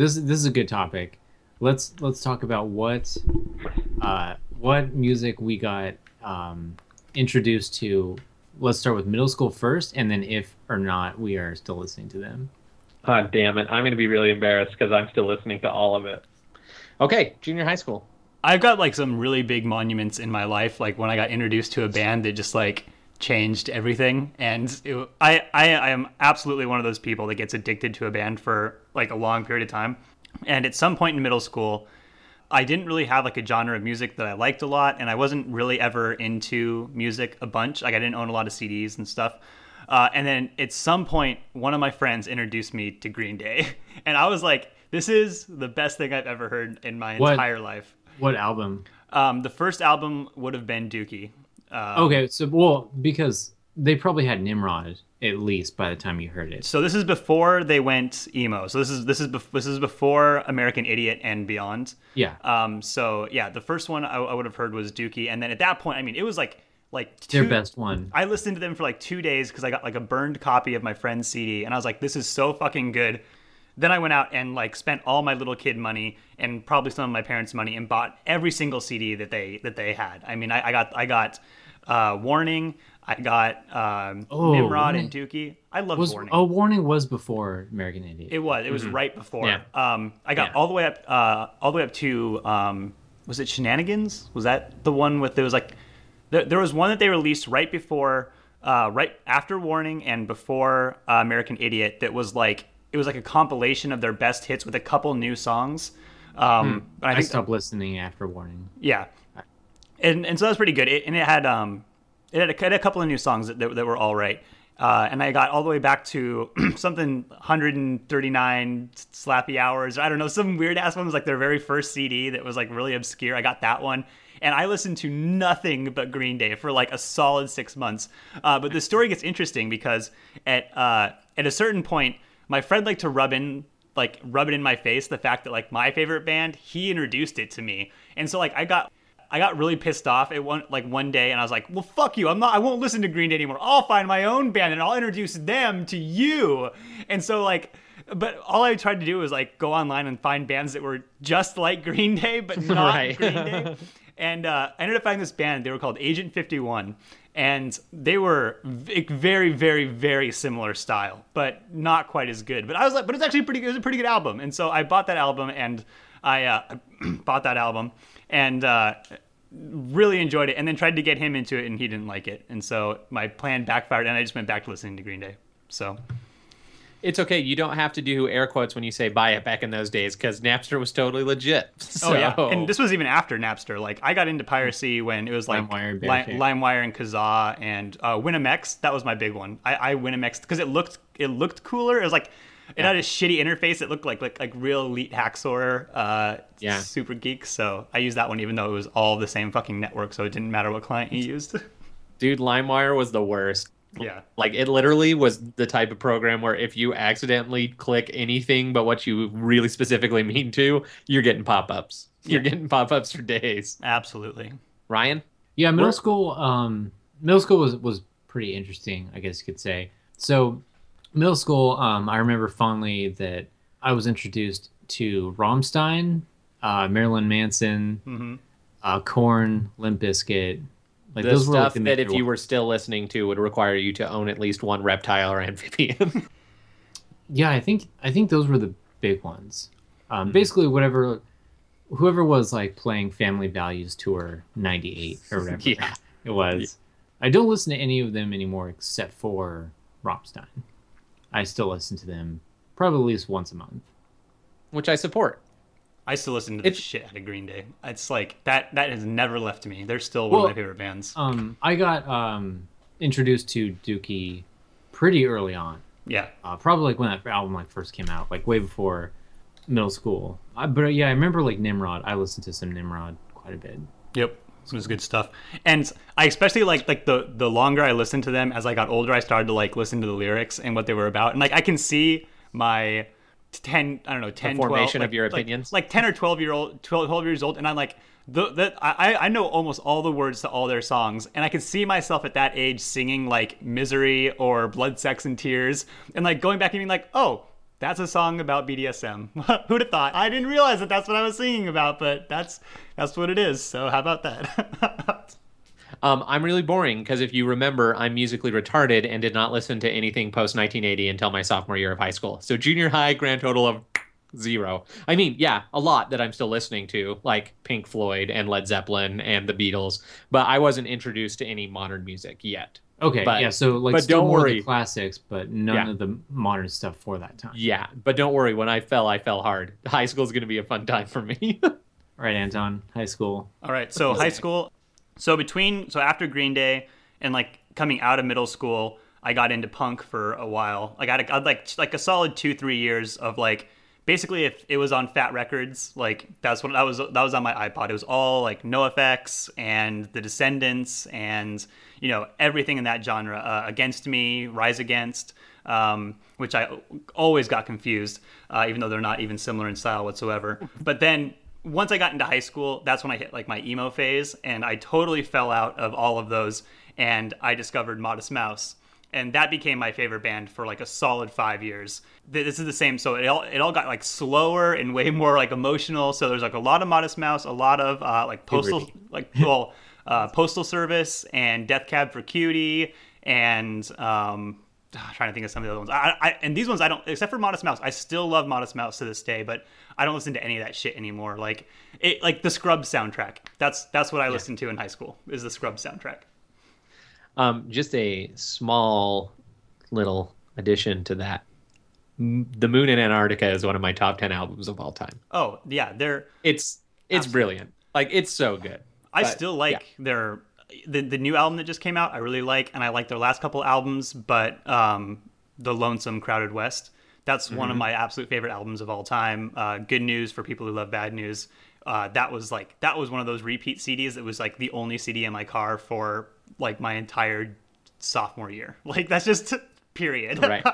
this this is a good topic. Let's let's talk about what uh, what music we got um, introduced to. Let's start with middle school first, and then if or not we are still listening to them. Oh, damn it. I'm going to be really embarrassed because I'm still listening to all of it. Okay, junior high school. I've got like some really big monuments in my life. Like when I got introduced to a band that just like changed everything. And it, I, I, I am absolutely one of those people that gets addicted to a band for like a long period of time. And at some point in middle school, I didn't really have like a genre of music that I liked a lot, and I wasn't really ever into music a bunch. Like I didn't own a lot of CDs and stuff. Uh, and then at some point, one of my friends introduced me to Green Day, and I was like, "This is the best thing I've ever heard in my What? entire life." What album? Um, the first album would have been Dookie. Uh, Okay, so well because they probably had Nimrod at least by the time you heard it. So this is before they went emo. So this is this is bef- this is before American Idiot and beyond. Yeah, Um, so yeah, the first one I, I would have heard was Dookie, and then at that point, I mean, it was like like their best one. I listened to them for like two days because I got like a burned copy of my friend's CD, and I was like, "This is so fucking good." Then I went out and like spent all my little kid money and probably some of my parents' money and bought every single CD that they that they had. I mean, I, I got I got uh, Warning, I got um, Oh, Nimrod Warning. and Dookie. I love Was Warning. oh, Warning was before American Idiot. It was. It was right before. Yeah. Um, I got Yeah. all the way up. Uh, all the way up to. Um, was it Shenanigans? Was that the one with? There was like, there, there was one that they released right before, uh, right after Warning and before uh, American Idiot. That was like it was like a compilation of their best hits with a couple new songs. Um, but I I stopped listening after Warning. yeah, and and so that was pretty good. It, and it had um, it had, a, it had a couple of new songs that, that, that were all right. Uh, and I got all the way back to something 139 slappy hours. I don't know, some weird ass one was like their very first CD that was like really obscure. I got that one, and I listened to nothing but Green Day for like a solid six months. Uh, but the story gets interesting because at uh, at a certain point, my friend liked to rub in like rub it in my face the fact that like my favorite band he introduced it to me. And so like i got i got really pissed off at one like one day and i was like well fuck you. I'm not i won't listen to green day anymore. I'll find my own band and i'll introduce them to you. And so like but all i tried to do was like go online and find bands that were just like green day but not Right. green day. And uh, I ended up finding this band. They were called Agent 51, and they were very, very, very similar style, but not quite as good. But I was like, but it's actually pretty. It was a pretty good album, and so I bought that album, and I uh, bought that album, and uh, really enjoyed it, and then tried to get him into it, and he didn't like it, and so my plan backfired, and I just went back to listening to Green Day. So It's okay. You don't have to do air quotes when you say buy it back in those days because Napster was totally legit. Oh yeah, and this was even after Napster. Like I got into piracy when it was like LimeWire and Bearcat. LimeWire and Kazaa and uh, WinMX. That was my big one. I, I WinMX because it looked it looked cooler. It was like it had a shitty interface. It looked like like like real elite hacksaw. Uh, Yeah. super geek. So I used that one even though it was all the same fucking network. So it didn't matter what client you used. Dude, LimeWire was the worst. Yeah. Like it literally was the type of program where if you accidentally click anything but what you really specifically mean to, you're getting pop-ups. You're Yeah. getting pop-ups for days. Absolutely. Ryan? Yeah, middle Where- school. Um, middle school was was pretty interesting, I guess you could say. So, middle school. Um, I remember fondly that I was introduced to Rammstein, uh, Marilyn Manson, hmm uh, Korn, Limp Bizkit. Like the those were like stuff that if you were still listening to would require you to own at least one reptile or amphibian. Yeah, I think I think those were the big ones. Um, Hmm. Basically, whatever, whoever was like playing Family Values Tour '98 or whatever Yeah. it was. I don't listen to any of them anymore except for Rammstein. I still listen to them probably at least once a month. which I support. I still listen to the It's- shit out of Green Day. It's like that. That has never left me. They're still one Well, of my favorite bands. Um, I got um, introduced to Dookie pretty early on. yeah. uh, probably like when that album like first came out, like way before middle school. I, but uh, yeah, I remember like Nimrod. I listened to some Nimrod quite a bit. Yep, it was good stuff. And I especially like like the the longer I listened to them as I got older, I started to like listen to the lyrics and what they were about. And like I can see my 10 I don't know 10 formation 12, of your like- like- opinions? Like 10 or 12 year old 12, 12 years old and I'm like the, the I, I know almost all the words to all their songs and I could see myself at that age singing like misery or blood sex and tears and like going back and being like oh That's a song about BDSM. Who'd have thought? I didn't realize that that's what I was singing about, but that's that's what it is. So how about that? Um, I'm really boring because if you remember, I'm musically retarded and did not listen to anything post 1980 until my sophomore year of high school. So junior high, grand total of zero. I mean, yeah, a lot that I'm still listening to, like Pink Floyd and Led Zeppelin and the Beatles, but I wasn't introduced to any modern music yet. Okay, But- yeah. So like, but still don't more of worry. the classics, but none Yeah. of the modern stuff for that time. Yeah, but don't worry, when I fell, I fell hard. High school is going to be a fun time for me. All right, Anton, high school. All right. So high school. So between so after Green Day and like coming out of middle school, I got into punk for a while. Like I had, a, I like like a solid two three years of like basically if it was on Fat Records, like that's what that was that was on my iPod. It was all like NoFX and The Descendents and you know everything in that genre. Uh, Against Me, Rise Against. Um, which I always got confused, uh, even though they're not even similar in style whatsoever. But then once I got into high school, that's when I hit like my emo phase, and I totally fell out of all of those. And I discovered Modest Mouse, and that became my favorite band for like a solid five years. This is the same, so it all it all got like slower and way more like emotional. So there's like a lot of Modest Mouse, a lot of uh, like postal Puberty. like well uh, postal service and Death Cab for Cutie and um, I'm trying to think of some of the other ones. I, I, and these ones I don't, except for Modest Mouse. I still love Modest Mouse to this day, but I don't listen to any of that shit anymore. Like it, like the Scrubs soundtrack. That's that's what I listened to in high school. Is the Scrubs soundtrack. um, just a small little addition to that. The Moon in Antarctica is one of my top 10 albums of all time. Oh yeah, they're. It's it's Absolutely. brilliant. Like it's so good. I But, still like their the the new album that just came out. I really like, and I like their last couple albums, but um, the Lonesome Crowded West. That's one of my absolute favorite albums of all time. Uh, good news for people who love bad news. Uh, that was like that was one of those repeat CDs. That was like the only CD in my car for like my entire sophomore year. Like that's just period. right.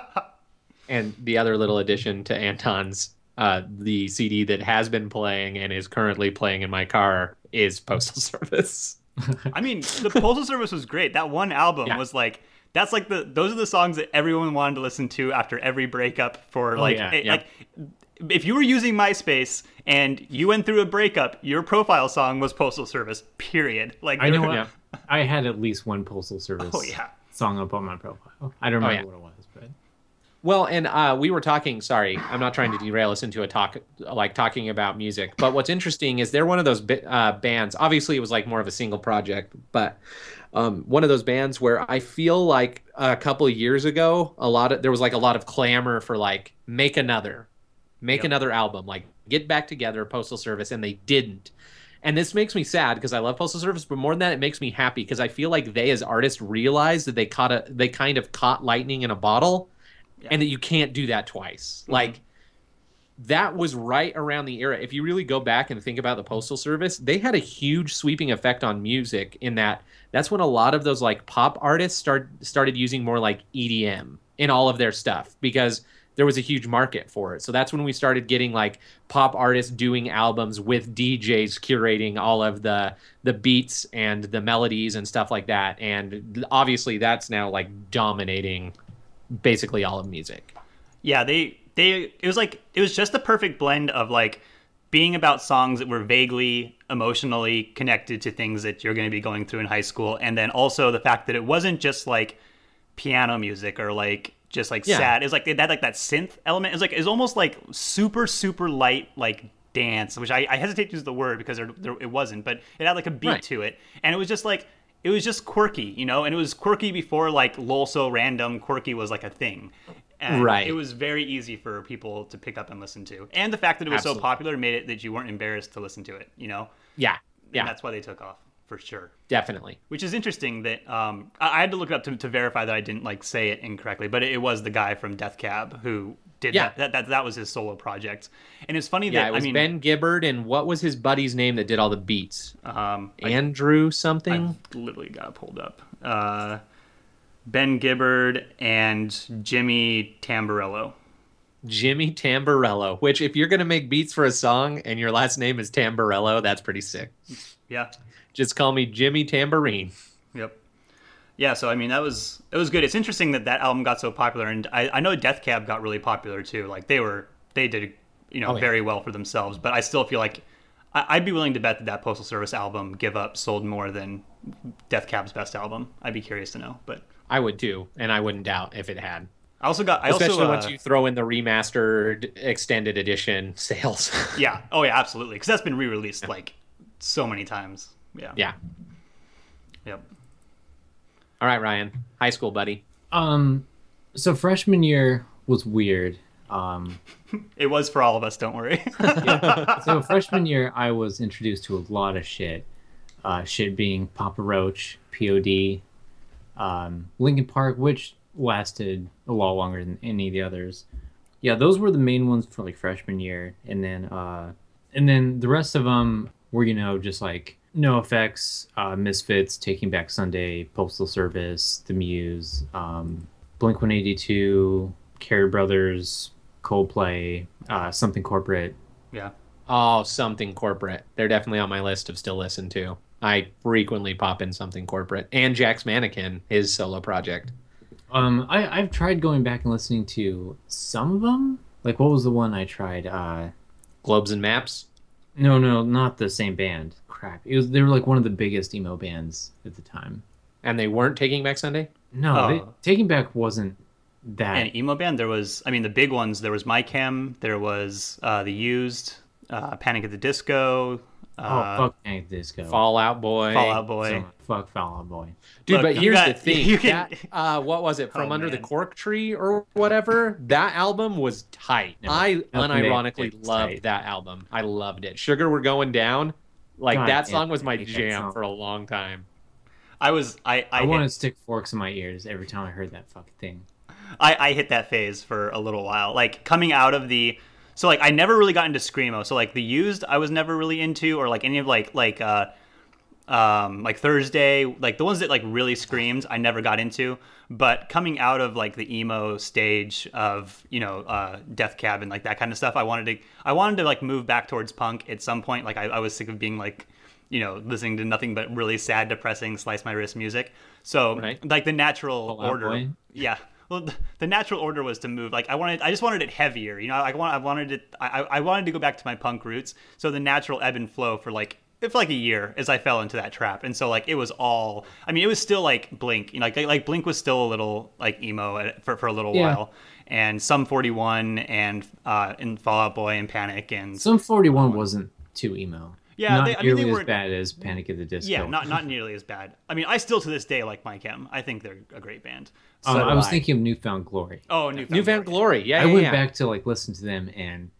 And the other little addition to Anton's uh, the CD that has been playing and is currently playing in my car is Postal Service. I mean, the Postal Service was great. That one album Yeah. was like that's like the those are the songs that everyone wanted to listen to after every breakup for oh, like yeah, it- yeah. like if you were using MySpace and you went through a breakup, your profile song was Postal Service. Period. Like I know there- what Yeah. I had at least one postal service Oh yeah. song up on my profile. I don't oh, remember yeah. what it was, but Well, and uh, we were talking. Sorry, I'm not trying to derail us into a talk like talking about music. But what's interesting is they're one of those uh, bands. Obviously, it was like more of a single project, but um, one of those bands where I feel like a couple of years ago, a lot of there was like a lot of clamor for like make another, make Yep. another album, like get back together, Postal Service, and they didn't. And this makes me sad because I love Postal Service, but more than that, it makes me happy because I feel like they, as artists, realized that they caught a, they kind of caught lightning in a bottle, and that you can't do that twice. Mm-hmm. Like that was right around the era. If you really go back and think about the Postal Service, they had a huge sweeping effect on music. In that, that's when a lot of those like pop artists start started using more like EDM in all of their stuff because there was a huge market for it. So that's when we started getting like pop artists doing albums with DJs curating all of the the beats and the melodies and stuff like that. And obviously that's now like dominating basically all of music. Yeah, they they it was like it was just the perfect blend of like being about songs that were vaguely emotionally connected to things that you're going to be going through in high school and then also the fact that it wasn't just like piano music or like just like Yeah. sad. It was like it had like that synth element. It was like it was almost like super super light like dance, which I, I hesitate to use the word because there, there, it wasn't, but it had like a beat Right. to it, and it was just like it was just quirky, you know, and it was quirky before like lol so random quirky was like a thing. And Right. It was very easy for people to pick up and listen to, and the fact that it was Absolutely. so popular made it that you weren't embarrassed to listen to it, you know. Yeah. And Yeah. that's why they took off for sure. Definitely. Which is interesting that um, I had to look it up to, to verify that I didn't like say it incorrectly, but it, it was the guy from Death Cab who did Yeah. that. That, that. that was his solo project, and it's funny Yeah, that it was I mean, Ben Gibbard and what was his buddy's name that did all the beats? um, I, Andrew something? I literally got pulled up. Uh, ben Gibbard and Jimmy Tamborello. Jimmy Tamborello, which if you're going to make beats for a song and your last name is Tamborello, that's pretty sick. Yeah. Just call me Jimmy Tambourine. Yep. Yeah, so I mean that was it was good. It's interesting that that album got so popular, and I, I know Death Cab got really popular too. Like they were they did you know Oh, yeah. very well for themselves, but I still feel like I, I'd be willing to bet that that Postal Service album Give Up sold more than Death Cab's best album. I'd be curious to know, but I would too, and I wouldn't doubt if it had. I also got I Especially also uh, once you throw in the remastered extended edition sales. yeah oh yeah absolutely because that's been re-released like so many times. Yeah. yeah. Yep. All right, Ryan. High school, buddy. Um, so freshman year was weird. Um, It was for all of us. Don't worry. so freshman year, I was introduced to a lot of shit. Uh, shit being Papa Roach, POD, um, Linkin Park, which lasted a lot longer than any of the others. Yeah, those were the main ones for like freshman year, and then uh, and then the rest of them were you know just like NoFX, uh, Misfits, Taking Back Sunday, Postal Service, The Muse, um, Blink One Eighty Two, Cary Brothers, Coldplay, uh, Something Corporate, yeah. Oh, something corporate. They're definitely on my list of still listen to. I frequently pop in something corporate and Jack's Mannequin, his solo project. Um, I I've tried going back and listening to some of them. Like what was the one I tried? Uh, Globes and Maps. No, no, not the same band. Crap, it was they were like one of the biggest emo bands at the time. And they weren't Taking Back Sunday? No, Oh. they, Taking Back wasn't that. And emo band, there was, I mean, the big ones. There was My Chem. There was uh, the Used, uh, Panic at the Disco. Oh Uh, fuck, Panic Disco. Fallout Boy. Fallout Boy. So, fuck Fallout Boy. Dude, Look, but you here's got- the thing. you can- that, uh, what was it? From Oh, Under the. Cork Tree or whatever? That album was tight. No, I unironically it loved tight. that album. I loved it. Sugar We're Going Down. Like God that song was my I hate that jam for a long time. I was, I, I, I, want to stick forks in my ears every time I heard that fucking thing. I, I hit that phase for a little while. Like coming out of the, so like I never really got into screamo. So like the Used, I was never really into, or like any of like like uh, um, like Thursday, like the ones that like really screamed, I never got into. But coming out of like the emo stage of you know uh, Death Cab and like that kind of stuff, I wanted to I wanted to like move back towards punk at some point. Like I, I was sick of being like you know listening to nothing but really sad, depressing, slice my wrist music. So Right. like the natural Out order, Boy? yeah. Well, the natural order was to move. Like I wanted, I just wanted it heavier. You know, I want, I wanted it. I, I wanted to go back to my punk roots. So the natural ebb and flow for like, for like a year as I fell into that trap. And so like it was all. I mean, it was still like Blink. You know, like like Blink was still a little like emo for for a little Yeah. while. And some 41 and uh and Fallout Boy and Panic and Sum 41 wasn't too emo. Yeah, not they- I mean, nearly as bad as Panic at the Disco. yeah, not not nearly as bad. I mean, I still to this day like Mike M. I think they're a great band. Um, I was I. thinking of Newfound Glory. Oh, Newfound, Newfound Glory. Glory. Yeah, I yeah, went yeah. back to like listen to them and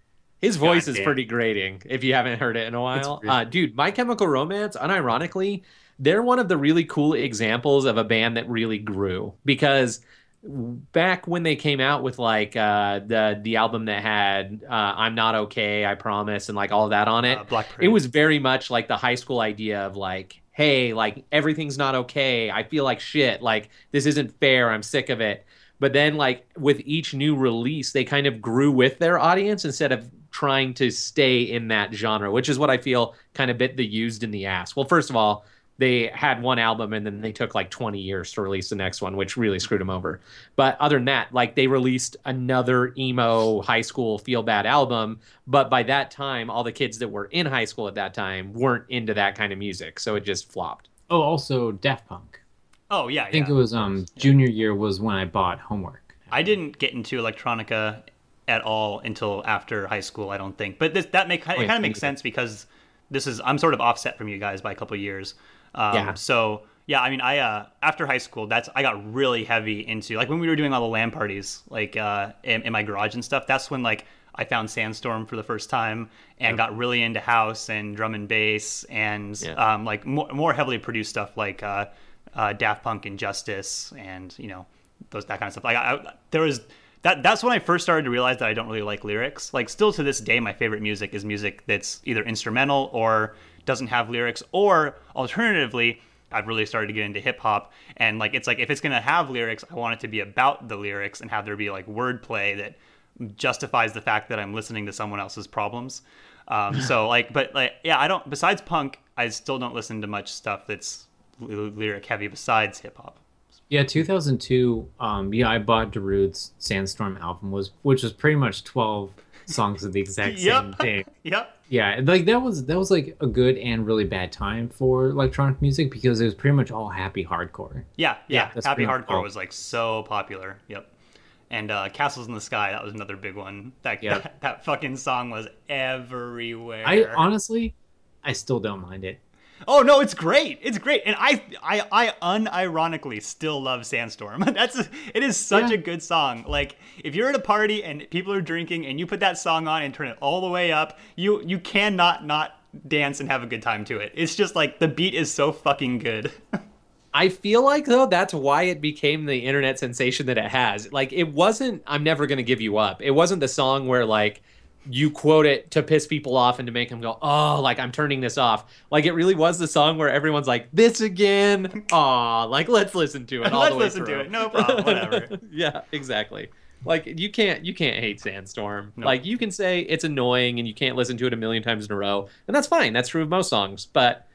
His voice is Goddamn. pretty grating if you haven't heard it in a while. really- Uh, dude, My Chemical Romance, unironically, they're one of the really cool examples of a band that really grew because back when they came out with like uh, the the album that had uh, "I'm Not Okay," "I Promise," and like all of that on it, Uh, Black it was very much like the high school idea of like hey like everything's not okay. I feel like shit. Like this isn't fair. I'm sick of it. But then like with each new release they kind of grew with their audience instead of trying to stay in that genre which is what i feel kind of bit the used in the ass. Well first of all they had one album and then they took like 20 years to release the next one which really screwed them over but other than that like they released another emo high school feel bad album but by that time all the kids that were in high school at that time weren't into that kind of music so it just flopped oh, also Daft Punk. Oh yeah, I think yeah. it was um junior year was when I bought Homework. I didn't get into electronica at all until after high school. I don't think, but this, that make it yeah, kind of makes sense because this is I'm sort of offset from you guys by a couple of years. Um, Yeah. So yeah, I mean, I uh, after high school, that's I got really heavy into like when we were doing all the LAN parties, like uh, in, in my garage and stuff. That's when like I found Sandstorm for the first time and got really into house and drum and bass and Yeah. um, like more, more heavily produced stuff like uh, uh, Daft Punk and Justice and you know those that kind of stuff. Like I, I, there was that that's when I first started to realize that I don't really like lyrics. Like still to this day, my favorite music is music that's either instrumental or doesn't have lyrics, or alternatively. I've really started to get into hip hop, and like it's like if it's gonna have lyrics, I want it to be about the lyrics and have there be like wordplay that justifies the fact that I'm listening to someone else's problems. Um, so like, but like, yeah, I don't. Besides punk, I still don't listen to much stuff that's lyric heavy besides hip hop. Yeah, 2002. Um, yeah, I bought Darude's Sandstorm album, was which was pretty much 12 songs of the exact Yep. same thing. Yep. Yeah, like that was that was like a good and really bad time for electronic music because it was pretty much all happy hardcore. Yeah, yeah. that's Happy Hardcore all. was like so popular. Yep. And uh, Castles in the Sky, that was another big one. That, Yep. that that fucking song was everywhere. I honestly, I still don't mind it. Oh no, it's great. It's great. And I I I unironically still love Sandstorm. That's it is such Yeah. a good song. Like if you're at a party and people are drinking and you put that song on and turn it all the way up, you you cannot not dance and have a good time to it. It's just like the beat is so fucking good. I feel like though that's why it became the internet sensation that it has. Like it wasn't I'm never going to give you up. It wasn't the song where like you quote it to piss people off and to make them go, "Oh, like I'm turning this off." Like it really was the song where everyone's like, "This again." Aw, like let's listen to it all Let's the way listen to it. No problem. Whatever. yeah, exactly. Like you can't you can't hate Sandstorm. No. Like you can say it's annoying and you can't listen to it a million times in a row, and that's fine. That's true of most songs. But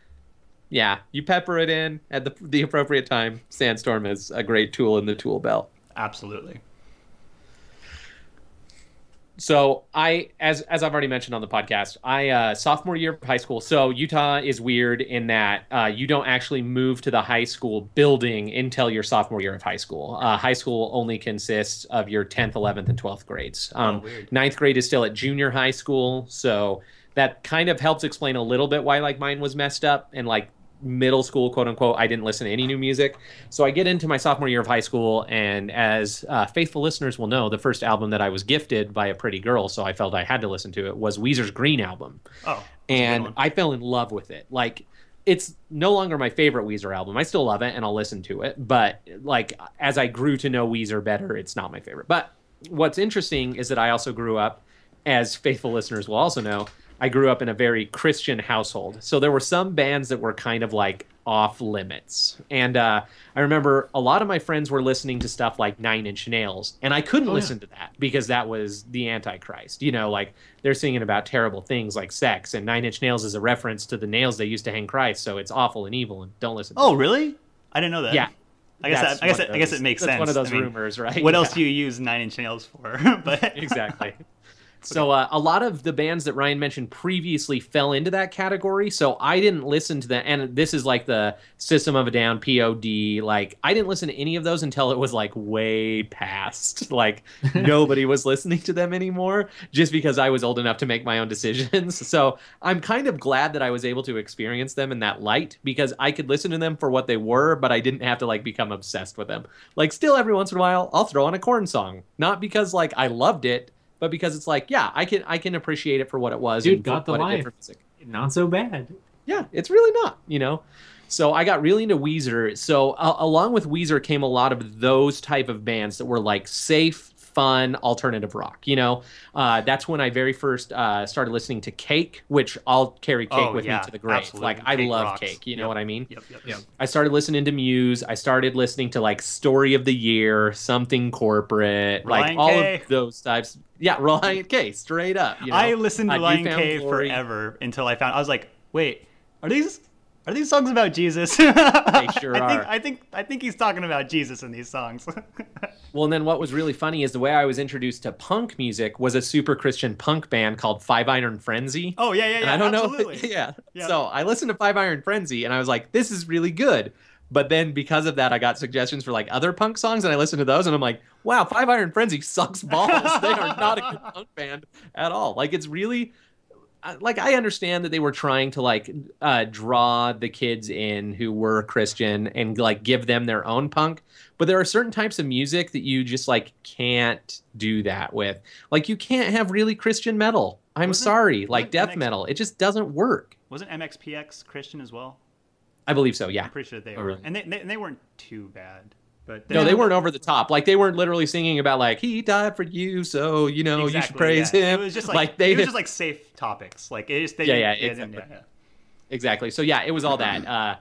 yeah, you pepper it in at the the appropriate time. Sandstorm is a great tool in the tool belt. Absolutely. So I, as as I've already mentioned on the podcast, I uh, sophomore year of high school. So Utah is weird in that uh, you don't actually move to the high school building until your sophomore year of high school. Uh, high school only consists of your tenth, eleventh, and twelfth grades. Um, weird. Ninth grade is still at junior high school, so that kind of helps explain a little bit why like mine was messed up and like middle school quote unquote i didn't listen to any new music so i get into my sophomore year of high school and as uh, faithful listeners will know the first album that i was gifted by a pretty girl so i felt i had to listen to it was weezer's green album Oh. that's a good and i fell in love with it like it's no longer my favorite Weezer album. I still love it and I'll listen to it, but like as I grew to know Weezer better, it's not my favorite. But what's interesting is that I also grew up, as faithful listeners will also know, I grew up in a very Christian household. So there were some bands that were kind of like off limits. And uh, I remember a lot of my friends were listening to stuff like Nine Inch Nails, and I couldn't Oh, yeah. listen to that because that was the Antichrist. You know, like they're singing about terrible things like sex, and Nine Inch Nails is a reference to the nails they used to hang Christ, so it's awful and evil, and don't listen. to Oh, it. really? I didn't know that. yeah. I guess that, I guess it, I guess it makes that's sense. one of those I mean, rumors, right? What else do you use Nine Inch Nails for? but exactly. So uh, a lot of the bands that Ryan mentioned previously fell into that category. So I didn't listen to that, and this is like the System of a Down, POD. Like I didn't listen to any of those until it was like way past. Like nobody was listening to them anymore, just because I was old enough to make my own decisions. So I'm kind of glad that I was able to experience them in that light because I could listen to them for what they were, but I didn't have to like become obsessed with them. Like still every once in a while, I'll throw on a Korn song, not because like I loved it but because it's like, yeah, I can I can appreciate it for what it was. Dude, and got the what it did life. for music. Not so bad. Yeah, it's really not, you know. So I got really into Weezer. So uh, along with Weezer came a lot of those type of bands that were like safe, fun, alternative rock. You know, uh, that's when I very first uh, started listening to Cake, which I'll carry Cake Oh, with yeah, me to the grave. absolutely. Like I Cake love rocks. Cake. You know Yep. what I mean? Yep, yep, Yep. I started listening to Muse. I started listening to like Story of the Year, Something Corporate, like Relient all K. of those types. Yeah, Relient K, straight up. You know? I listened to Uh, Lion K forever until I found I was like, wait, are these are these songs about Jesus? They sure I think are. I think I think he's talking about Jesus in these songs. Well, and then what was really funny is the way I was introduced to punk music was a super Christian punk band called Five Iron Frenzy. oh yeah, yeah, yeah. I don't absolutely. know. yeah. Yeah. So I listened to Five Iron Frenzy and I was like, this is really good. But then because of that, I got suggestions for like other punk songs and I listened to those and I'm like, wow, Five Iron Frenzy sucks balls. they are not a good punk band at all. Like it's really like I understand that they were trying to like uh, draw the kids in who were Christian and like give them their own punk, but there are certain types of music that you just like can't do that with. Like you can't have really Christian metal. I'm Wasn't- sorry, like death MX metal. It just doesn't work. Wasn't MXPX Christian as well? I believe so. Yeah. I'm pretty sure they Oh, were, really? and they, they and they weren't too bad. But No, they weren't over the top. Like they weren't literally singing about like he died for you, so you know you should praise yeah. him. It was just like, they it was just like safe topics. Like it just they Yeah, yeah, exactly. yeah, yeah. exactly. So yeah, it was all that. Uh,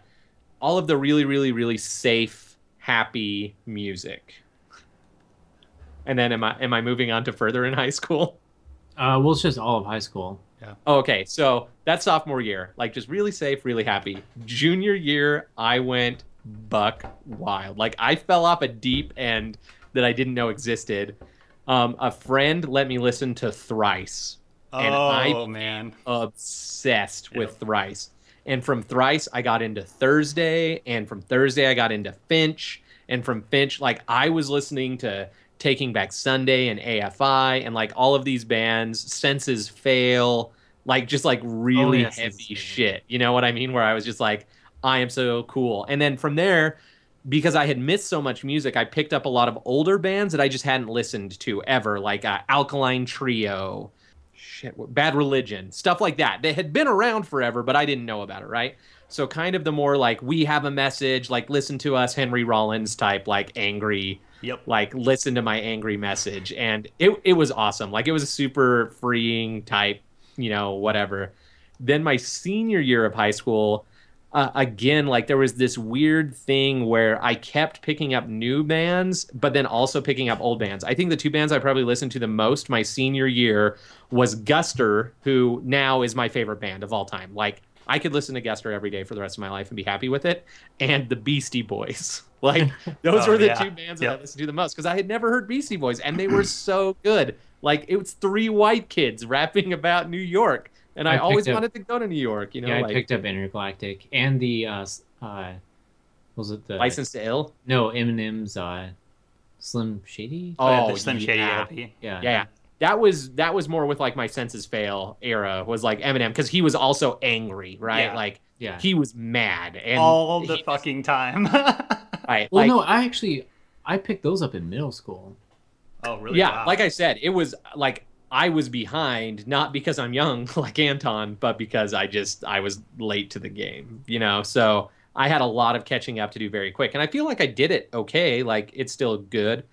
all of the really, really, really safe, happy music. And then am I am I moving on to further in high school? Uh, well, it's just all of high school. Oh, okay, so that's sophomore year, like just really safe, really happy. Junior year, I went buck wild. Like I fell off a deep end that I didn't know existed. Um, a friend let me listen to Thrice. And oh I- man. obsessed with. Thrice. And from Thrice, I got into Thursday. And from Thursday, I got into Finch. And from Finch, like I was listening to Taking Back Sunday and AFI and like all of these bands, Senses Fail, like just like really yeah, Senses heavy shit. You know what I mean? Where I was just like, I am so cool. And then from there, because I had missed so much music, I picked up a lot of older bands that I just hadn't listened to ever, like uh, Alkaline Trio, shit, Bad Religion, stuff like that. They had been around forever, but I didn't know about it, right? So kind of the more like we have a message, like listen to us, Henry Rollins type, like angry, Yep. like listen to my angry message, and it it was awesome. Like it was a super freeing type, you know, whatever. Then my senior year of high school, uh, again, like there was this weird thing where I kept picking up new bands, but then also picking up old bands. I think the two bands I probably listened to the most my senior year was Guster, who now is my favorite band of all time. Like I could listen to Guster every day for the rest of my life and be happy with it, and the Beastie Boys. Like those Oh, were the yeah. two bands that I listened to the most because I had never heard Beastie Boys, and they were so good. Like it was three white kids rapping about New York, and I, I always up- wanted to go to New York. You know, yeah, I like picked up Intergalactic and the uh, uh, was it the License to Ill. No, Eminem's uh, Slim Shady. Oh, yeah, the Slim Shady yeah. LP. yeah, yeah that was that was more with like my senses fail era was like eminem because he was also angry right Yeah. like yeah. he was mad and All the he- fucking time. right well, like, no, I actually I picked those up in middle school. oh really? yeah Wow. like i said it was like i was behind not because i'm young like anton but because i just i was late to the game you know? So i had a lot of catching up to do very quick and i feel like i did it okay like it's still good.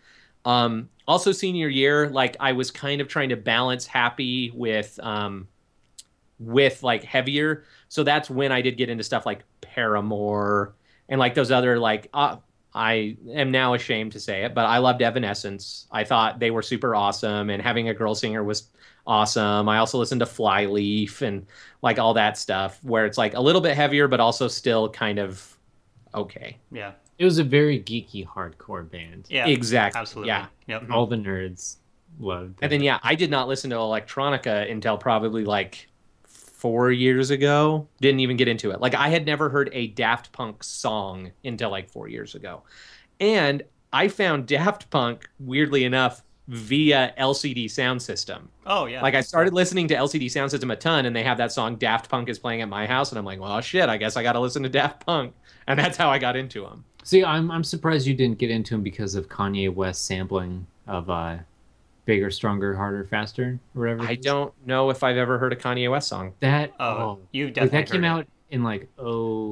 Um also senior year like i was kind of trying to balance happy with um with like heavier. So that's when i did get into stuff like paramore and like those other like uh, I am now ashamed to say it, but I loved Evanescence. I thought they were super awesome, and having a girl singer was awesome. I also listened to Flyleaf and like all that stuff, where it's like a little bit heavier, but also still kind of okay. yeah. It was a very geeky hardcore band. Yeah. exactly. Absolutely. Yeah. Yep. All the nerds loved. And then yeah, I did not listen to electronica until probably like four years ago. Didn't even get into it. Like I had never heard a Daft Punk song until like four years ago, and I found Daft Punk weirdly enough via LCD Sound System. Oh yeah. Like I started listening to LCD Sound System a ton, and they have that song Daft Punk is playing at my house, and I'm like, well, shit, I guess I got to listen to Daft Punk, and that's how I got into them. See, I'm I'm surprised you didn't get into them because of Kanye West sampling of uh, bigger, stronger, harder, faster, or whatever. I don't know if I've ever heard a Kanye West song. That Oh, oh, you've like definitely that came it. out in like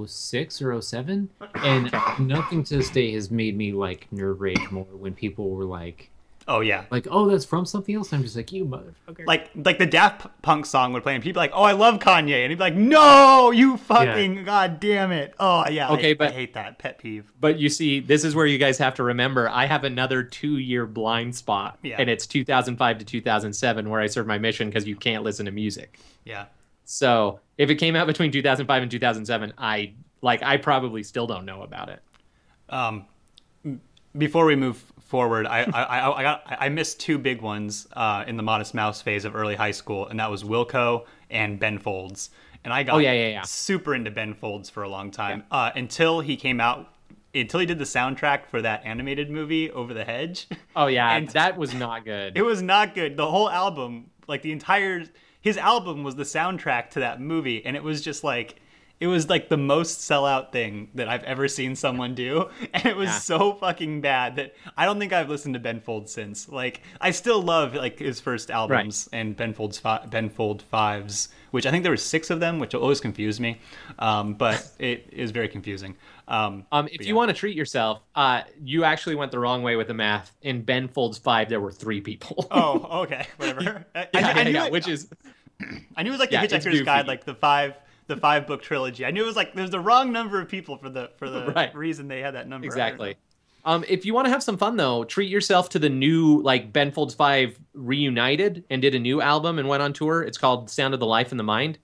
06 or 07 and nothing to this day has made me like nerd rage more when people were like Oh yeah. like oh that's from something else i'm just like you motherfucker Like like the Daft Punk song would play and people like, "Oh, I love Kanye," and he'd be like, "No, you fucking god damn it!" Oh yeah. Okay, I, but- I hate that pet peeve. But you see, this is where you guys have to remember I have another two year blind spot, Yeah. and it's 2005 to 2007 where I served my mission because you can't listen to music. Yeah. So if it came out between 2005 and 2007, I like I probably still don't know about it. Um, before we move forward, I I, I, I got I missed two big ones uh, in the Modest Mouse phase of early high school, and that was Wilco and Ben Folds. And I got Oh, yeah, yeah, yeah. super into Ben Folds for a long time uh, until he came out. Until he did the soundtrack for that animated movie Over the Hedge, Oh yeah, And- that was not good. it was not good. The whole album, like the entire his album was the soundtrack to that movie and it was just like it was like the most sellout thing that I've ever seen someone do and it was Yeah. so fucking bad that I don't think I've listened to Ben Fold since. Like I still love like his first albums and Ben Fold's fi- Ben Fold 5s, which I think there were 6 of them, which always confused me. Um, but it is very confusing. Um, um, if But you want to treat yourself, uh, you actually went the wrong way with the math. In Ben Folds five, there were three people. oh, okay, whatever. Yeah, I- I yeah, yeah, it- which is I knew it was like the Hitchhiker's Guide, like the five the five book trilogy. I knew it was like there's was the wrong number of people for the for the Right. reason they had that number. Exactly. Um, if you want to have some fun though, treat yourself to the new like Ben Folds Five reunited and did a new album and went on tour. It's called Sound of the Life and the Mind.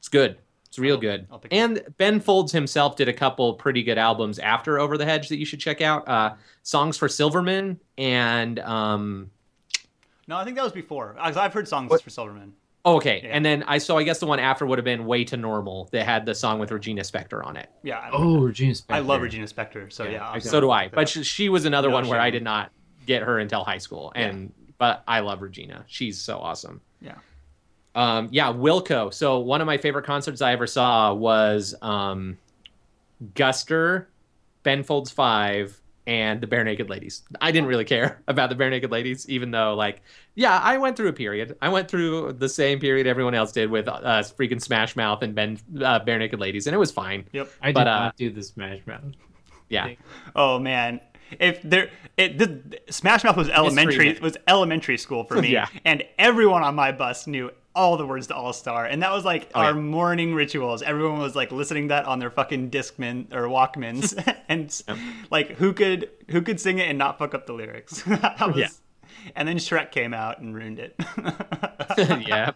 It's good. It's real I'll- good. I'll pick it And Ben Folds himself did a couple pretty good albums after Over the Hedge that you should check out. Uh, Songs for Silverman and um, No, I think that was before. I've heard songs What- for Silverman. Oh, okay. Yeah. And then I so I guess the one after would have been Way to Normal that had the song with Regina Spektor on it. Yeah. I, Oh, Regina Spektor. I love Regina Spektor. So Yeah, yeah. So do I. But she, she was another No one where I did not get her until high school. And but I love Regina. She's so awesome. Yeah. Um, yeah, Wilco. So one of my favorite concerts I ever saw was um, Guster, Ben Folds Five, and the Barenaked Ladies. I didn't really care about the Barenaked Ladies, even though, like, yeah, I went through a period. I went through the same period everyone else did with uh, freaking Smash Mouth and Ben uh, Barenaked Ladies, and it was fine. Yep. I did but, uh, not do the Smash Mouth. Yeah, Oh man, if there, it the, Smash Mouth was elementary Man. was elementary school for me, Yeah. and everyone on my bus knew all the words to All Star, and that was like Oh, our yeah. morning rituals. Everyone was like listening to that on their fucking Discman or Walkmans, and like who could who could sing it and not fuck up the lyrics? That was- Yeah. And then Shrek came out and ruined it. yeah.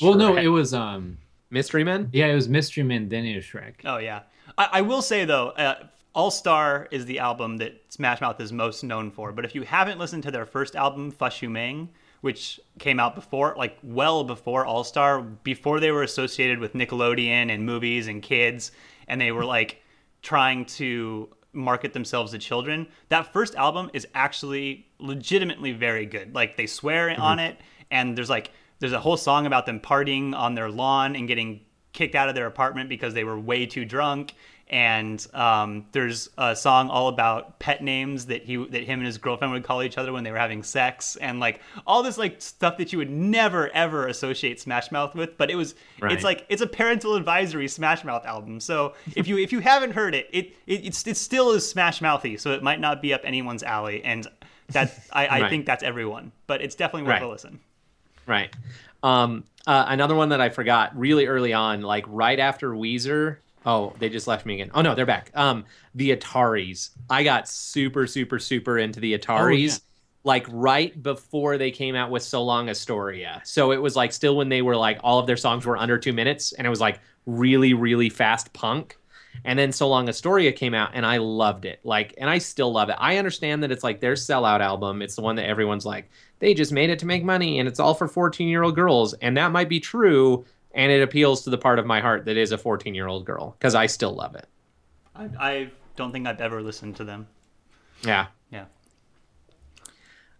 Well, no, it was um, Mystery Men. yeah, it was Mystery Man, then it was Shrek. Oh yeah, I, I will say though, uh, All Star is the album that Smash Mouth is most known for. But if you haven't listened to their first album, Fush Yu Mang, which came out before, like well before All Star, before they were associated with Nickelodeon and movies and kids, and they were like trying to market themselves to children. That first album is actually legitimately very good. Like they swear mm-hmm. on it, and there's like there's a whole song about them partying on their lawn and getting kicked out of their apartment because they were way too drunk. And um, there's a song all about pet names that he that him and his girlfriend would call each other when they were having sex, and like all this like stuff that you would never ever associate Smash Mouth with. But it was Right. it's like it's a parental advisory Smash Mouth album. So if you if you haven't heard it, it, it it's it still is Smash Mouthy. So it might not be up anyone's alley, and that I, I Right. think that's everyone. But it's definitely worth Right. a listen. Right. Um, uh, another one that I forgot really early on, like right after Weezer. Oh, they just left me again. Oh no, they're back. Um, the Ataris. I got super, super, super into the Ataris. yeah. Like right before they came out with So Long Astoria. So it was like still when they were like all of their songs were under two minutes, and it was like really, really fast punk. And then So Long Astoria came out, and I loved it. Like, and I still love it. I understand that it's like their sellout album. It's the one that everyone's like, they just made it to make money, and it's all for 14 year old girls. And that might be true, and it appeals to the part of my heart that is a 14 year old girl because I still love it. I, I don't think I've ever listened to them. Yeah. Yeah.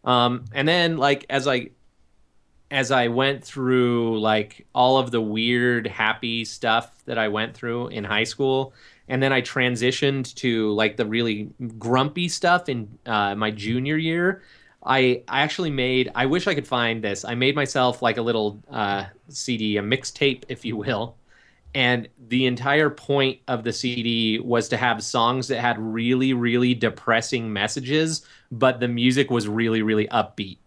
Um, and then like as I as I went through like all of the weird happy stuff that I went through in high school, and then I transitioned to like the really grumpy stuff in uh, my junior year. I, I actually made I wish I could find this. I made myself like a little uh, CD, a mixtape, if you will. And the entire point of the CD was to have songs that had really, really depressing messages, but the music was really, really upbeat.